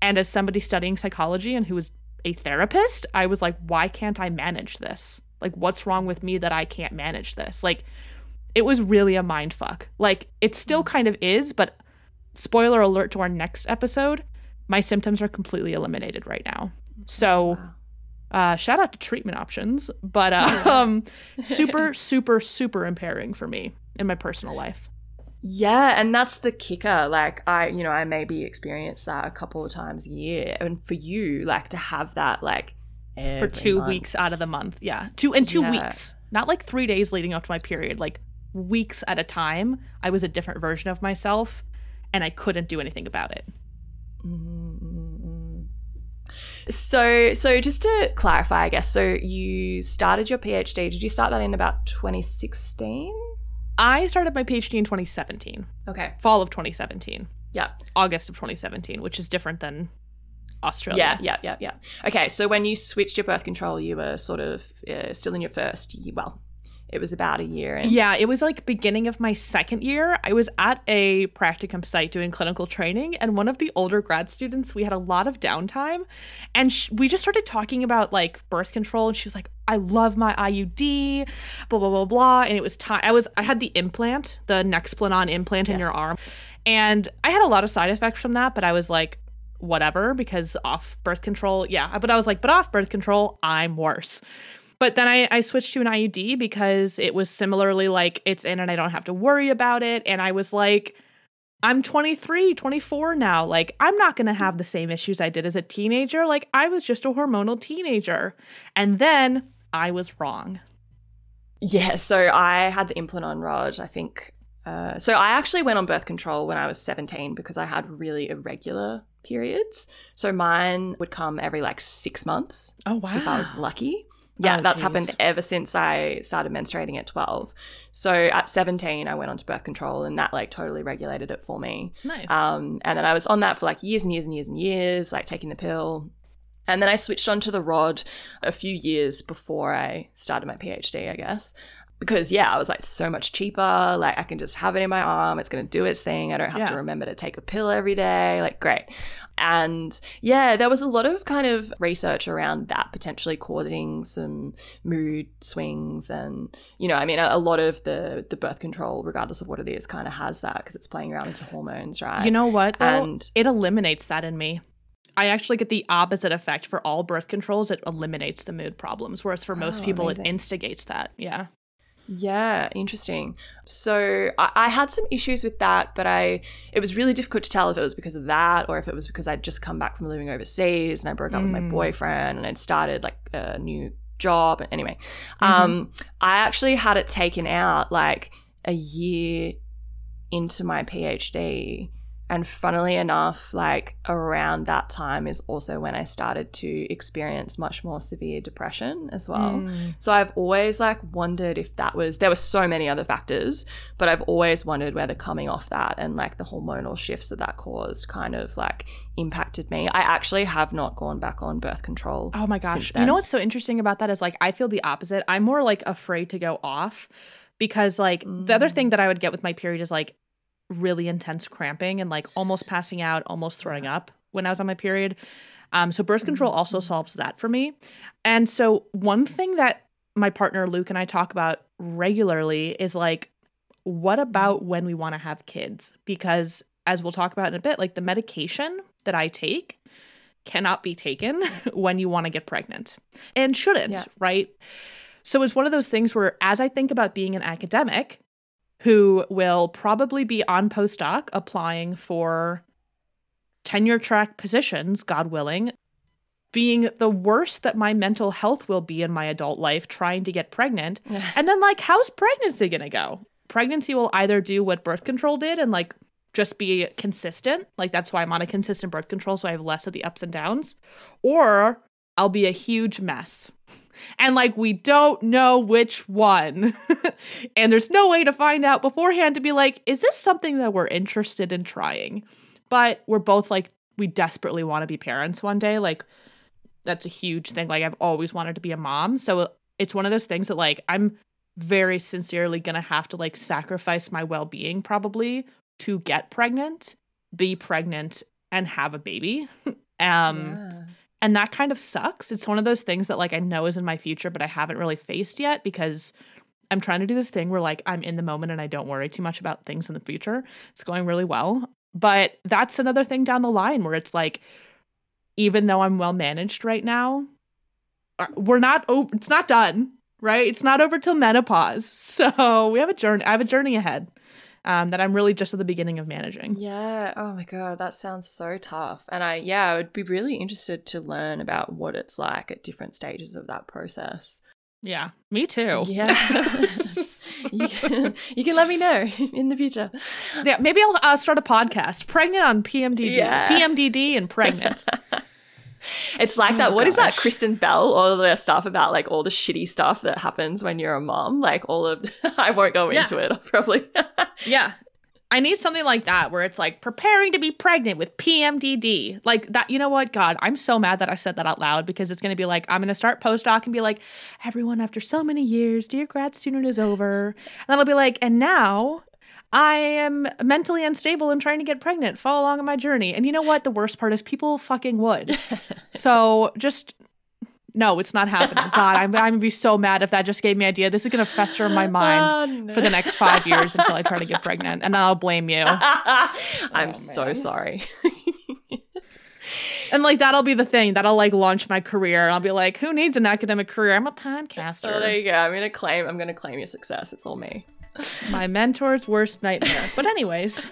And as somebody studying psychology and who was a therapist i was like why can't i manage this? Like what's wrong with me that i can't manage this? Like it was really a mind fuck like it still kind of is but spoiler alert to our next episode my symptoms are completely eliminated right now so uh, shout out to treatment options, but [LAUGHS] uh, um, [LAUGHS] super, super, super impairing for me in my personal life. Yeah, and that's the kicker. Like I, you know, I maybe experience that a couple of times a year, and for you, like to have that, like for two month. weeks out of the month. Yeah, two and two Yeah. weeks, not like three days leading up to my period, like weeks at a time. I was a different version of myself, and I couldn't do anything about it. So, so just to clarify, I guess, so you started your PhD. Did you start that in about 2016? I started my PhD in 2017, Okay. fall of 2017, Yeah. August of 2017, which is different than Australia. Yeah, yeah, yeah, yeah. Okay, so when you switched your birth control, you were sort of uh, still in your first. Well, it was about a year in. Yeah, it was like beginning of my second year. I was at a practicum site doing clinical training, and one of the older grad students, we had a lot of downtime, and sh- we just started talking about like birth control. And she was like, I love my IUD, blah blah blah blah. And it was time. I was I had the implant, the Nexplanon implant in your arm, and I had a lot of side effects from that. But I was like, whatever, because off birth control, yeah. But I was like, but off birth control, I'm worse. But then I, I switched to an IUD because it was similarly like it's in and I don't have to worry about it. And I was like, I'm 23, 24 now. Like, I'm not going to have the same issues I did as a teenager. Like, I was just a hormonal teenager. And then I was wrong. Yeah, so I had the Implanon rod, I think. Uh, so I actually went on birth control when I was 17 because I had really irregular periods. So mine would come every like six months Oh, wow. if I was lucky. Yeah, Oh, that's geez. happened ever since I started menstruating at 12. So at 17, I went on to birth control and that like totally regulated it for me. nice. Um, and then I was on that for like years and years and years and years, like taking the pill. And then I switched onto the rod a few years before I started my PhD, I guess. Because yeah, I was like so much cheaper. Like I can just have it in my arm. It's going to do its thing. I don't have to remember to take a pill every day. Like great. And yeah, there was a lot of kind of research around that potentially causing some mood swings and you know, I mean a, a lot of the the birth control regardless of what it is kind of has that because it's playing around with your hormones, right? you know what? Though? and it eliminates that in me. I actually get the opposite effect for all birth controls. It eliminates the mood problems, whereas for most Oh, people, amazing. it instigates that. Yeah. Yeah, interesting. So I, I had some issues with that, but I it was really difficult to tell if it was because of that or if it was because I'd just come back from living overseas and I broke up with my Mm. boyfriend and I'd started like a new job. Anyway, Mm-hmm. um, I actually had it taken out like a year into my PhD. And funnily enough, like around that time is also when I started to experience much more severe depression as well. Mm. So I've always like wondered if that was there were so many other factors, but I've always wondered whether coming off that and like the hormonal shifts that that caused kind of like impacted me. I actually have not gone back on birth control. Oh my gosh. You know what's so interesting about that is like I feel the opposite. I'm more like afraid to go off because like the other Mm. thing that I would get with my period is like really intense cramping and like almost passing out, almost throwing up when I was on my period. Um so birth control also Mm-hmm. solves that for me. And so one thing that my partner Luke and I talk about regularly is like what about when we want to have kids? Because as we'll talk about in a bit, like the medication that I take cannot be taken [LAUGHS] when you want to get pregnant and shouldn't, Yeah. right? So it's one of those things where, as I think about being an academic who will probably be on postdoc applying for tenure track positions, God willing, being the worst that my mental health will be in my adult life trying to get pregnant. [SIGHS] and then, like, how's pregnancy to go? Pregnancy will either do what birth control did and, like, just be consistent. Like, that's why I'm on a consistent birth control. So I have less of the ups and downs. Or I'll be a huge mess. And, like, we don't know which one. [LAUGHS] and there's no way to find out beforehand to be like, is this something that we're interested in trying? But we're both like, we desperately want to be parents one day. Like, that's a huge thing. Like, I've always wanted to be a mom. So it's one of those things that, like, I'm very sincerely gonna have to like sacrifice my well-being probably to get pregnant be pregnant and have a baby [LAUGHS] um Yeah. And that kind of sucks. It's one of those things that like i know is in my future but i haven't really faced yet because i'm trying to do this thing where like i'm in the moment and i don't worry too much about things in the future. It's going really well. But that's another thing down the line where it's like even though i'm well managed right now uh, we're not over it's not done right? It's not over till menopause. [LAUGHS] So we have a journey i have a journey ahead um, that i'm really just at the beginning of managing Yeah. Oh my god, that sounds so tough. And I yeah, I would be really interested to learn about what it's like at different stages of that process. yeah me too Yeah. [LAUGHS] you, can, you can let me know [LAUGHS] in the future. Yeah, maybe I'll uh, start a podcast. Pregnant on PMDD. Yeah. PMDD and pregnant. [LAUGHS] It's like oh that. Oh, What is that? Kristen Bell, all the stuff about like all the shitty stuff that happens when you're a mom. Like all of, [LAUGHS] I won't go Yeah. into it. [LAUGHS] I'll Probably. [LAUGHS] yeah. I need something like that where it's like preparing to be pregnant with PMDD. Like that, you know what? God, I'm so mad that I said that out loud because it's going to be like, I'm going to start postdoc and be like, everyone, after so many years, dear grad student is over. And then I'll be like, and now I am mentally unstable and trying to get pregnant. Follow along on my journey. And you know what? The worst part is people fucking would. [LAUGHS] so just No, it's not happening. God, I'm, I'm gonna be so mad if that just gave me idea. This is gonna fester in my [LAUGHS] oh, mind Oh, no. for the next five years until I try to get pregnant, and I'll blame you. [LAUGHS] I'm Oh, so sorry. And like that'll be the thing that'll like launch my career. I'll be like, who needs an academic career? I'm a podcaster. oh, there you go. I'm gonna claim. I'm gonna claim your success. It's all me. My mentor's worst nightmare. But anyways,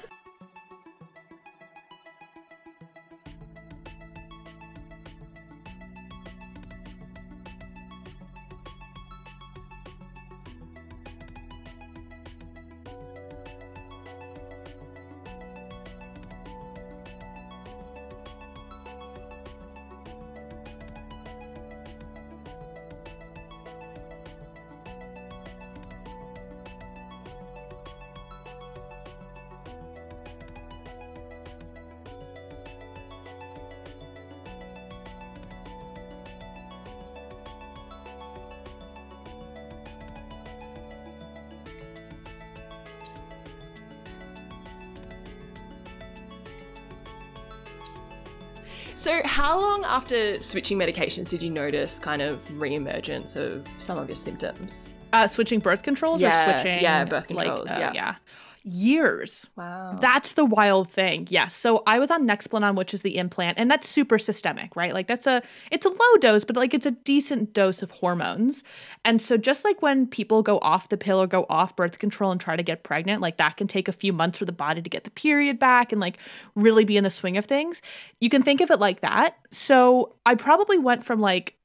after switching medications did you notice kind of re-emergence of some of your symptoms? uh, switching birth controls Yeah, or switching yeah, birth like, controls, uh, yeah. yeah, years. Wow. That's the wild thing. Yes. So I was on Nexplanon, which is the implant, and that's super systemic, right? Like that's a it's a low dose, but like it's a decent dose of hormones. And so just like when people go off the pill or go off birth control and try to get pregnant, like that can take a few months for the body to get the period back and like really be in the swing of things. You can think of it like that. So I probably went from like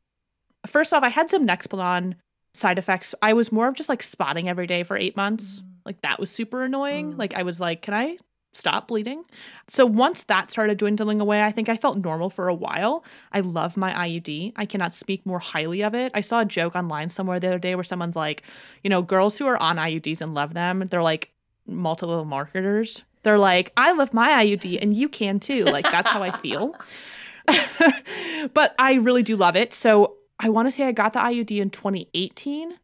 first off, I had some Nexplanon side effects. I was more of just like spotting every day for eight months. Mm. Like that was super annoying. Mm. Like I was like, can I stop bleeding? So once that started dwindling away, I think I felt normal for a while. I love my IUD. I cannot speak more highly of it. I saw a joke online somewhere the other day where someone's like, you know, girls who are on IUDs and love them, they're like multi-level marketers. They're like, I love my IUD and you can too. Like that's how I feel. [LAUGHS] but I really do love it. So I want to say I got the IUD in 2018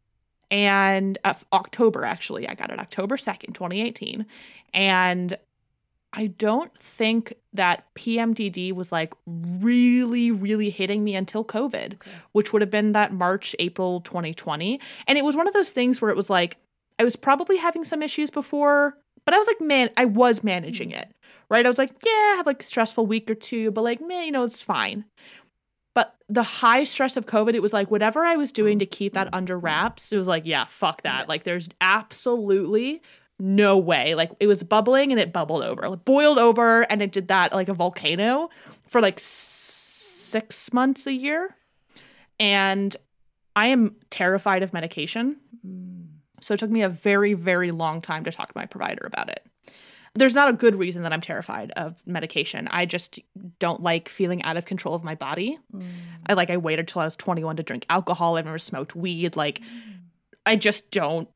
and uh, October actually. I got it October 2nd, 2018. And I don't think that PMDD was like really, really hitting me until COVID, which would have been that March, April 2020. And it was one of those things where it was like, I was probably having some issues before, but I was like, man, I was managing it, right? I was like, yeah, I have like a stressful week or two, but like, man, you know, it's fine. The high stress of COVID, it was like whatever I was doing to keep that mm-hmm. under wraps, it was like, yeah, fuck that. Like, there's absolutely no way. Like, it was bubbling and it bubbled over, like, boiled over, and it did that like a volcano for like six months a year. And I am terrified of medication. Mm. So it took me a very, very long time to talk to my provider about it. There's not a good reason that I'm terrified of medication. I just don't like feeling out of control of my body. Mm. I like I waited till I was 21 to drink alcohol. I've never smoked weed. Like mm. I just don't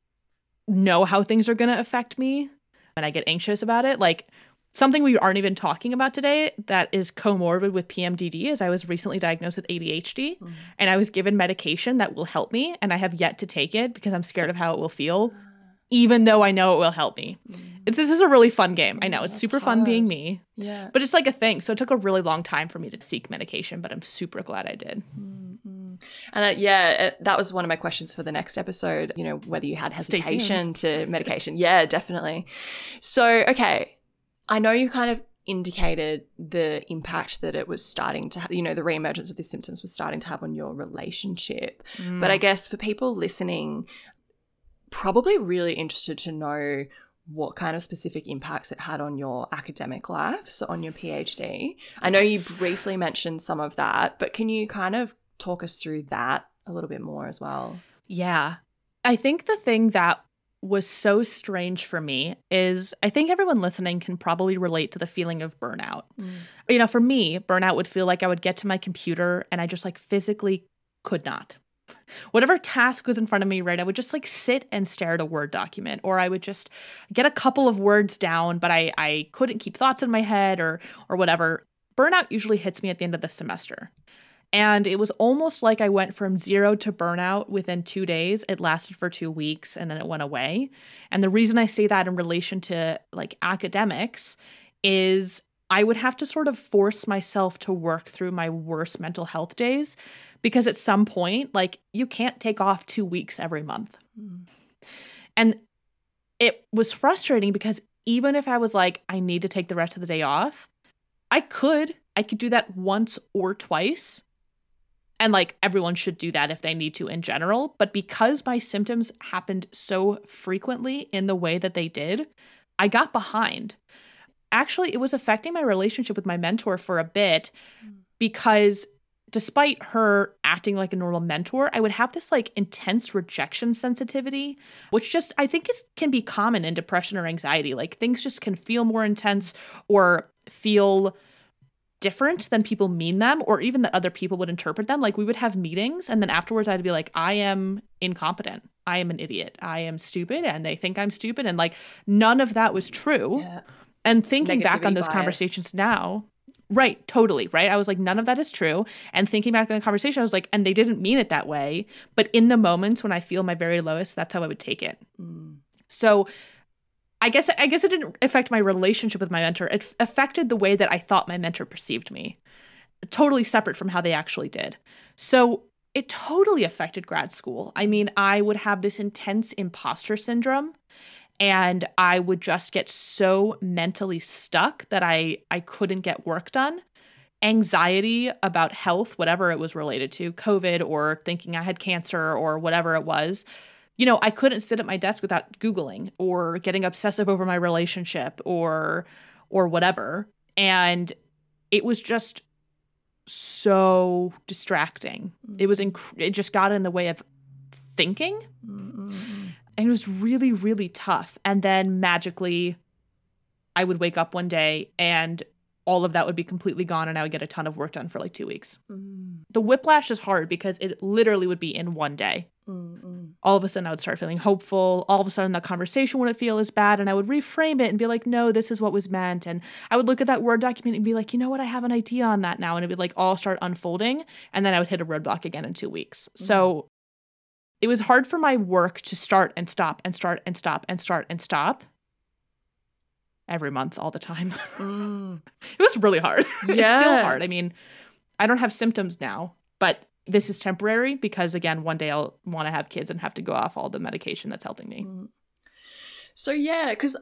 know how things are going to affect me and I get anxious about it. Like something we aren't even talking about today that is comorbid with PMDD is I was recently diagnosed with ADHD mm. and I was given medication that will help me and I have yet to take it because I'm scared of how it will feel even though I know it will help me. It's- This is a really fun game. I know it's That's super fun being me, yeah. but it's like a thing. So it took a really long time for me to seek medication, but I'm super glad I did. And uh, yeah, uh, that was one of my questions for the next episode. You know, whether you had hesitation to medication. [LAUGHS] Yeah, definitely. So, okay, I know you kind of indicated the impact that it was starting to have, you know, the reemergence of these symptoms was starting to have on your relationship. But I guess for people listening, probably really interested to know what kind of specific impacts it had on your academic life, so on your PhD. I know you briefly mentioned some of that, but can you kind of talk us through that a little bit more as well? Yeah. I think the thing that was so strange for me is I think everyone listening can probably relate to the feeling of burnout. Mm. You know, for me, burnout would feel like I would get to my computer and I just like physically could not. Whatever task was in front of me, right, I would just like sit and stare at a Word document, or I would just get a couple of words down, but I, I couldn't keep thoughts in my head or or whatever. Burnout usually hits me at the end of the semester. And it was almost like I went from zero to burnout within two days. It lasted for two weeks and then it went away. And the reason I say that in relation to like academics is I would have to sort of force myself to work through my worst mental health days because at some point, like, you can't take off two weeks every month. Mm. And it was frustrating because even if I was like, I need to take the rest of the day off, I could. I could do that once or twice. And like everyone should do that if they need to in general. But because my symptoms happened so frequently in the way that they did, I got behind actually it was affecting my relationship with my mentor for a bit mm. because despite her acting like a normal mentor i would have this like intense rejection sensitivity which just i think is can be common in depression or anxiety. Like things just can feel more intense or feel different than people mean them or even that other people would interpret them. Like we would have meetings and then afterwards i'd be like i am incompetent. I am an idiot. I am stupid and they think i'm stupid. And like none of that was true. Yeah. And thinking back on those bias. conversations now, right, totally, right? I was like, none of that is true. And thinking back on the conversation, I was like, and they didn't mean it that way. But in the moments when I feel my very lowest, that's how I would take it. Mm. So I guess I guess it didn't affect my relationship with my mentor. It affected the way that I thought my mentor perceived me. Totally separate from how they actually did. So it totally affected grad school. I mean, I would have this intense imposter syndrome and I would just get so mentally stuck that I I couldn't get work done. Anxiety about health, whatever it was related to, COVID or thinking I had cancer or whatever it was. You know, I couldn't sit at my desk without googling or getting obsessive over my relationship or or whatever. And it was just so distracting. It was inc- it just got in the way of thinking. Mm-hmm and it was really really tough. And then magically i would wake up one day and all of that would be completely gone and i would get a ton of work done for like two weeks. Mm. the whiplash is hard because it literally would be in one day. Mm-mm. all of a sudden i would start feeling hopeful. All of a sudden that conversation wouldn't feel as bad and i would reframe it and be like no this is what was meant. And i would look at that word document and be like you know what? I have an idea on that now. And it would like all start unfolding and then i would hit a roadblock again in two weeks. Mm. so it was hard for my work to start and stop and start and stop and start and stop every month all the time. Mm. [LAUGHS] it was really hard. Yeah. [LAUGHS] it's still hard. I mean, I don't have symptoms now, but this is temporary because again, one day I'll want to have kids and have to go off all the medication that's helping me. Mm. So yeah, cuz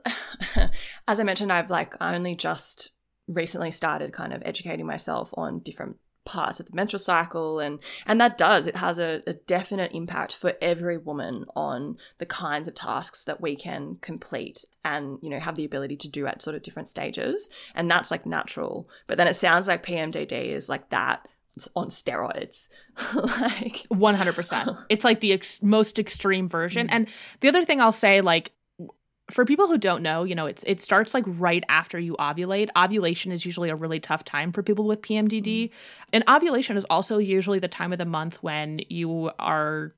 [LAUGHS] as I mentioned I've like only just recently started kind of educating myself on different parts of the menstrual cycle and and that does. It has a, a, definite impact for every woman on the kinds of tasks that we can complete and you know have the ability to do at sort of different stages and that's like natural. But then it sounds like pmdd is like that on steroids. [LAUGHS] Like 100% [LAUGHS] it's like the ex- most extreme version. Mm-hmm. and the other thing i'll say like for people who don't know, you know, it's it starts like right after you ovulate. Ovulation is usually a really tough time for people with PMDD. Mm-hmm. And ovulation is also usually the time of the month when you are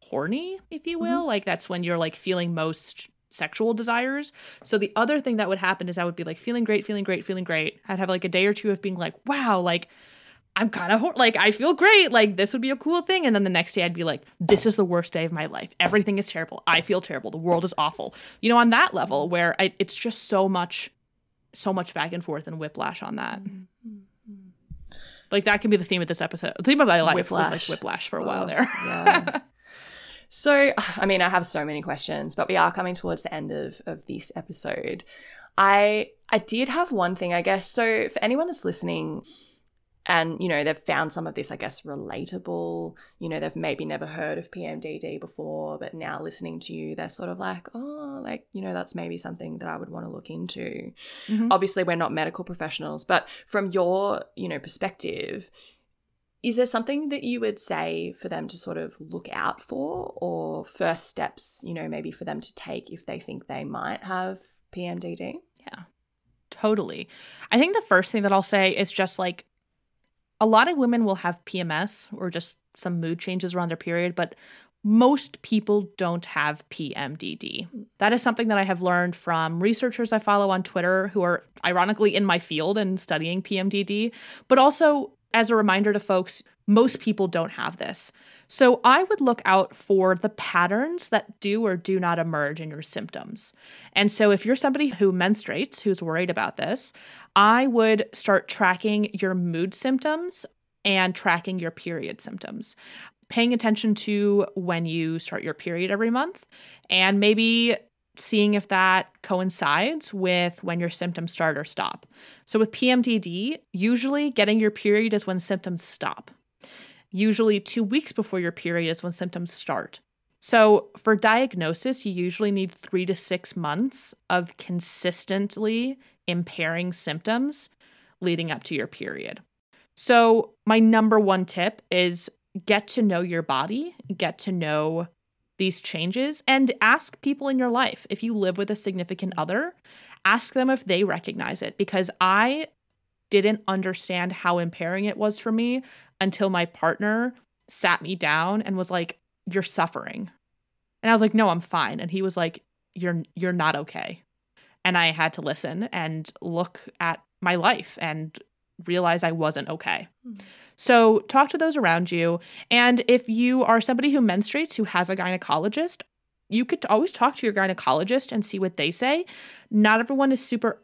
horny, if you will. Mm-hmm. Like that's when you're like feeling most sexual desires. So the other thing that would happen is I would be like feeling great, feeling great, feeling great. I'd have like a day or two of being like, wow, like I'm kind of like, I feel great. Like, this would be a cool thing. And then the next day, I'd be like, this is the worst day of my life. Everything is terrible. I feel terrible. The world is awful. You know, on that level where I, it's just so much, so much back and forth and whiplash on that. Mm-hmm. Like, that can be the theme of this episode. The theme of my life whiplash. was like whiplash for a while oh, there. yeah. [LAUGHS] So, I mean, I have so many questions, but we are coming towards the end of, of this episode. I I did have one thing, I guess. So, for anyone that's listening, and you know they've found some of this i guess relatable. You know they've maybe never heard of pmdd before but now listening to you they're sort of like oh like you know that's maybe something that i would want to look into. Mm-hmm. obviously we're not medical professionals but from your you know perspective is there something that you would say for them to sort of look out for or first steps you know maybe for them to take if they think they might have pmdd yeah totally. I think the first thing that i'll say is just like a lot of women will have PMS or just some mood changes around their period, but most people don't have PMDD. That is something that I have learned from researchers I follow on Twitter who are ironically in my field and studying PMDD, but also as a reminder to folks, most people don't have this. So I would look out for the patterns that do or do not emerge in your symptoms. And so if you're somebody who menstruates, who's worried about this, I would start tracking your mood symptoms and tracking your period symptoms. Paying attention to when you start your period every month and maybe seeing if that coincides with when your symptoms start or stop. So with PMDD, usually getting your period is when symptoms stop. Usually, two weeks before your period is when symptoms start. So, for diagnosis, you usually need three to six months of consistently impairing symptoms leading up to your period. So, my number one tip is get to know your body, get to know these changes, and ask people in your life. If you live with a significant other, ask them if they recognize it because I didn't understand how impairing it was for me until my partner sat me down and was like, You're suffering. And I was like, No, I'm fine. And he was like, You're you're not okay. And I had to listen and look at my life and realize I wasn't okay. Mm-hmm. So talk to those around you. And if you are somebody who menstruates who has a gynecologist, you could always talk to your gynecologist and see what they say. Not everyone is super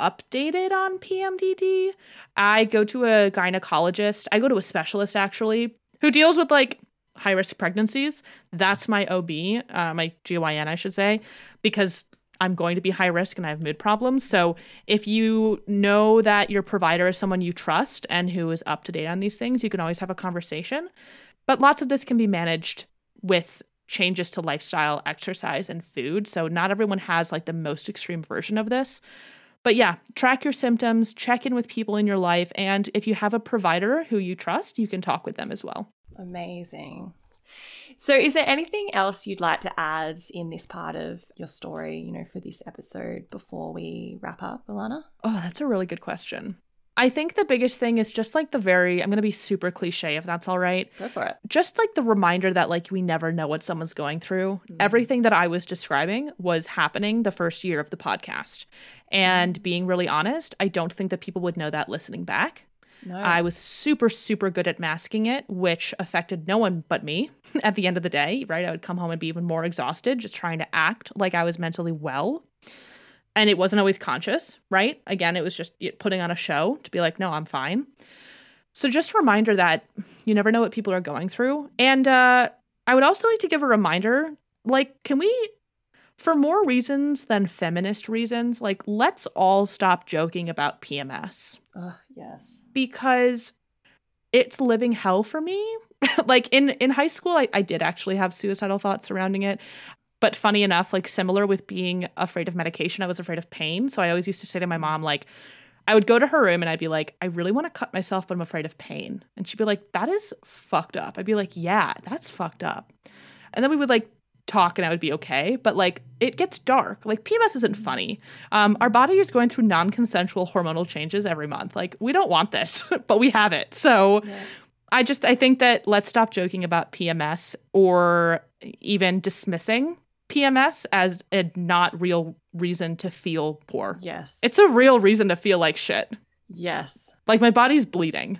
updated on PMDD. I go to a gynecologist, I go to a specialist actually, who deals with like high risk pregnancies. That's my OB, uh, my GYN, I should say, because I'm going to be high risk and I have mood problems. So if you know that your provider is someone you trust and who is up to date on these things, you can always have a conversation. But lots of this can be managed with changes to lifestyle, exercise, and food. So not everyone has like the most extreme version of this. But yeah, track your symptoms, check in with people in your life, and if you have a provider who you trust, you can talk with them as well. Amazing. So, is there anything else you'd like to add in this part of your story, you know, for this episode before we wrap up, Alana? Oh, that's a really good question. I think the biggest thing is just like the very, I'm going to be super cliche if that's all right. Go for it. Just like the reminder that like we never know what someone's going through. Mm-hmm. Everything that I was describing was happening the first year of the podcast. And mm-hmm. being really honest, I don't think that people would know that listening back. No. I was super, super good at masking it, which affected no one but me [LAUGHS] at the end of the day, right? I would come home and be even more exhausted, just trying to act like I was mentally well and it wasn't always conscious, right? Again, it was just putting on a show to be like, no, I'm fine. So just a reminder that you never know what people are going through. And uh, I would also like to give a reminder like, can we, for more reasons than feminist reasons, like, let's all stop joking about PMS. Uh, yes. Because it's living hell for me. [LAUGHS] like in in high school I, I did actually have suicidal thoughts surrounding it but funny enough, like similar with being afraid of medication, I was afraid of pain. So I always used to say to my mom, like, I would go to her room and I'd be like, I really want to cut myself, but I'm afraid of pain. And she'd be like, that is fucked up. I'd be like, yeah, that's fucked up. And then we would like talk and I would be okay. But like it gets dark. Like PMS isn't funny. Um, our body is going through non consensual hormonal changes every month. Like we don't want this, [LAUGHS] but we have it. So yeah. I just, I think that let's stop joking about PMS or even dismissing PMS as a not real reason to feel poor. Yes. It's a real reason to feel like shit. Yes. Like my body's bleeding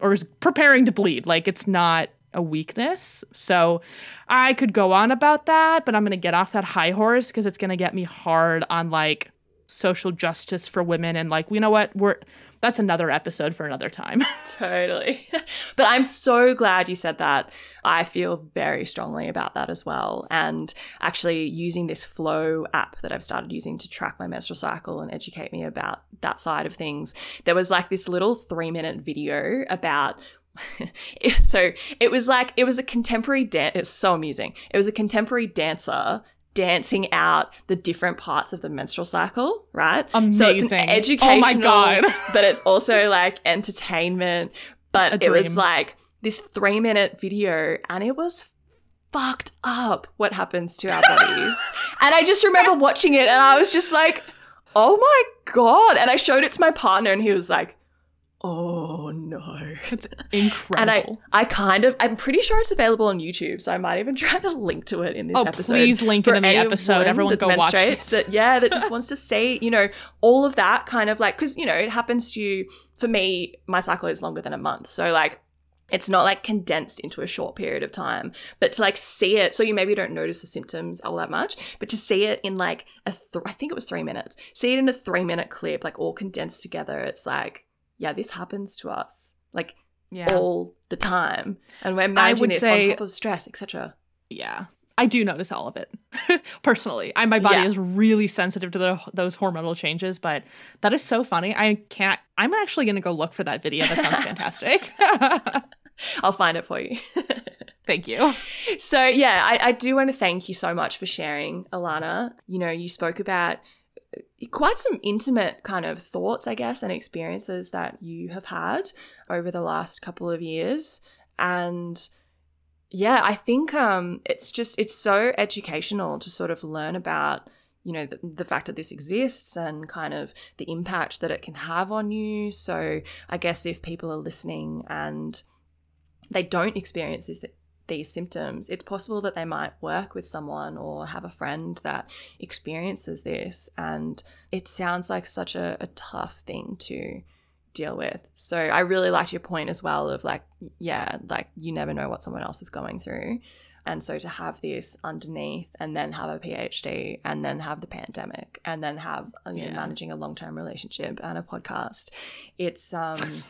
or is preparing to bleed. Like it's not a weakness. So I could go on about that, but I'm going to get off that high horse because it's going to get me hard on like social justice for women and like, you know what? We're that's another episode for another time. [LAUGHS] totally. [LAUGHS] but I'm so glad you said that. I feel very strongly about that as well. And actually, using this Flo app that I've started using to track my menstrual cycle and educate me about that side of things, there was like this little three minute video about [LAUGHS] so it was like it was a contemporary dance it was so amusing it was a contemporary dancer dancing out the different parts of the menstrual cycle, right? Amazing. So it's an educational, oh my God. [LAUGHS] but it's also like entertainment. But it was like this three minute video and it was fucked up what happens to our bodies. [LAUGHS] and I just remember watching it and I was just like, oh my God. And I showed it to my partner and he was like, oh no. It's incredible [LAUGHS] and i i kind of i'm pretty sure it's available on youtube so i might even [LAUGHS] try to link to it in this oh, episode. please link it in the episode. Everyone go watch it. that, yeah that just [LAUGHS] wants to say you know all of that kind of like because you know it happens to you for me my cycle is longer than a month. So like It's not like condensed into a short period of time, but to like see it, so you maybe don't notice the symptoms all that much, but to see it in like a, th- I think it was three minutes, see it in a three minute clip, like all condensed together, it's like, yeah, this happens to us like Yeah. all the time. And we're managing this say- on top of stress, etc. Yeah. I do notice all of it [LAUGHS] personally. I, my body Yeah. is really sensitive to the, those hormonal changes, but that is so funny. I can't, I'm actually going to go look for that video. That sounds [LAUGHS] fantastic. [LAUGHS] I'll find it for you. Thank you. So yeah, I, I do want to thank you so much for sharing, Alana. You know, you spoke about quite some intimate kind of thoughts, I guess, and experiences that you have had over the last couple of years. And yeah, I think um it's just it's so educational to sort of learn about you know the, the fact that this exists and kind of the impact that it can have on you so i guess if people are listening and they don't experience this these symptoms, it's possible that they might work with someone or have a friend that experiences this. And it sounds like such a, a tough thing to deal with. So I really liked your point as well of like, yeah, like you never know what someone else is going through. And so to have this underneath and then have a PhD and then have the pandemic and then have you know, Yeah. managing a long term relationship and a podcast, it's um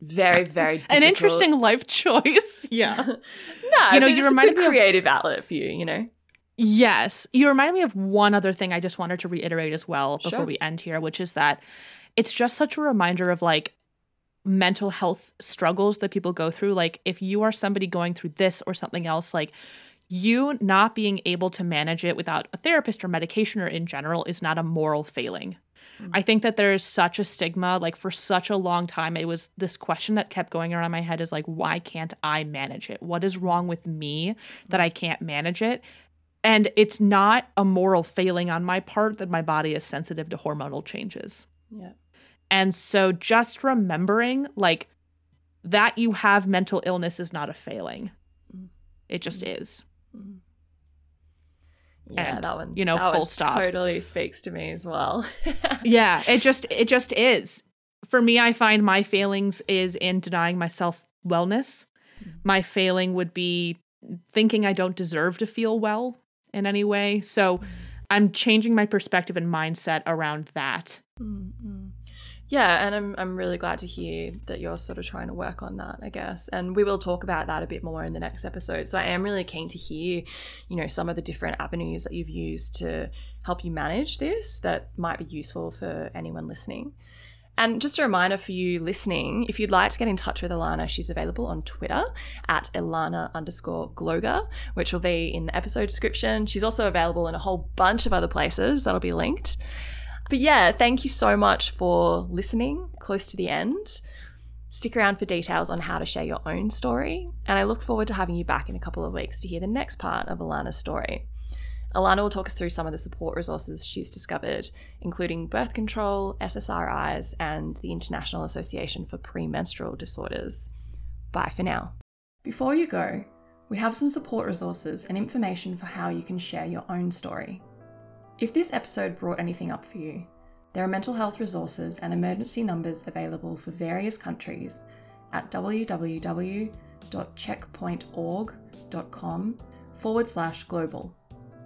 very, very difficult. An interesting life choice. [LAUGHS] Yeah. [LAUGHS] no, You know, you it's a reminded good me of- creative outlet for you. You know, Yes. You reminded me of one other thing I just wanted to reiterate as well before Sure. we end here, which is that it's just such a reminder of like mental health struggles that people go through. Like, if you are somebody going through this or something else, like, you not being able to manage it without a therapist or medication or in general is not a moral failing. I think that there's such a stigma. Like, for such a long time, it was this question that kept going around my head is like, why can't I manage it? What is wrong with me that I can't manage it? And it's not a moral failing on my part that my body is sensitive to hormonal changes. yeah, And so just remembering like that you have mental illness is not a failing. Mm. It just is. Yeah, And, that one, you know, full one stop. Totally speaks to me as well. [LAUGHS] Yeah, it just it just is. For me, I find my failings is in denying myself wellness. Mm-hmm. My failing would be thinking I don't deserve to feel well in any way. So mm. I'm changing my perspective and mindset around that. Mm-mm. Yeah, and I'm I'm really glad to hear that you're sort of trying to work on that, I guess. And we will talk about that a bit more in the next episode. So I am really keen to hear, you know, some of the different avenues that you've used to help you manage this that might be useful for anyone listening. And just a reminder for you listening, if you'd like to get in touch with Alana, she's available on Twitter at Alana underscore Gloger, which will be in the episode description. She's also available in a whole bunch of other places that'll be linked. But yeah, thank you so much for listening close to the end. Stick around for details on how to share your own story, and I look forward to having you back in a couple of weeks to hear the next part of Alana's story. Alana will talk us through some of the support resources she's discovered, including birth control, SSRIs, and the International Association for Premenstrual Disorders. Bye for now. Before you go, we have some support resources and information for how you can share your own story. If this episode brought anything up for you, there are mental health resources and emergency numbers available for various countries at www.checkpointorg.com forward slash global.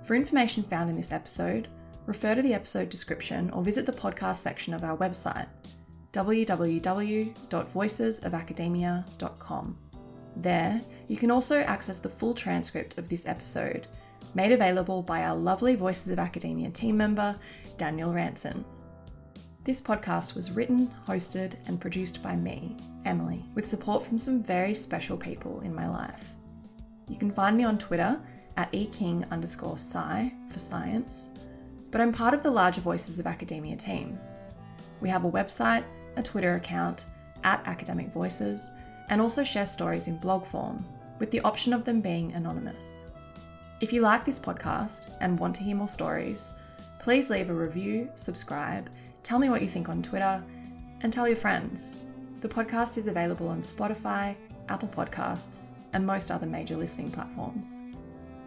For information found in this episode, refer to the episode description or visit the podcast section of our website www.voicesofacademia.com. There, you can also access the full transcript of this episode, made available by our lovely Voices of Academia team member, Daniel Ranson. This podcast was written, hosted, and produced by me, Emily, with support from some very special people in my life. You can find me on Twitter at eking underscore sci for science, but I'm part of the larger Voices of Academia team. We have a website, a Twitter account, at Academic Voices, and also share stories in blog form, with the option of them being anonymous. If you like this podcast and want to hear more stories, please leave a review, subscribe, tell me what you think on Twitter, and tell your friends. The podcast is available on Spotify, Apple Podcasts, and most other major listening platforms.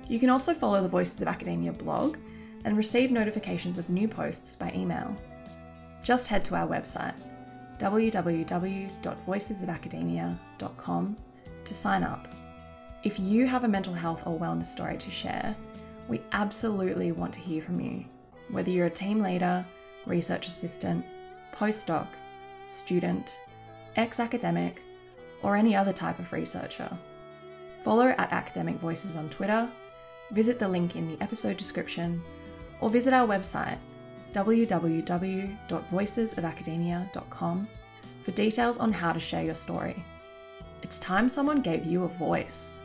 You can also follow the Voices of Academia blog and receive notifications of new posts by email. Just head to our website www.voicesofacademia.com to sign up. If you have a mental health or wellness story to share, we absolutely want to hear from you. Whether you're a team leader, research assistant, postdoc, student, ex academic, or any other type of researcher. Follow at Academic Voices on Twitter, visit the link in the episode description, or visit our website www.voicesofacademia.com for details on how to share your story. It's time someone gave you a voice.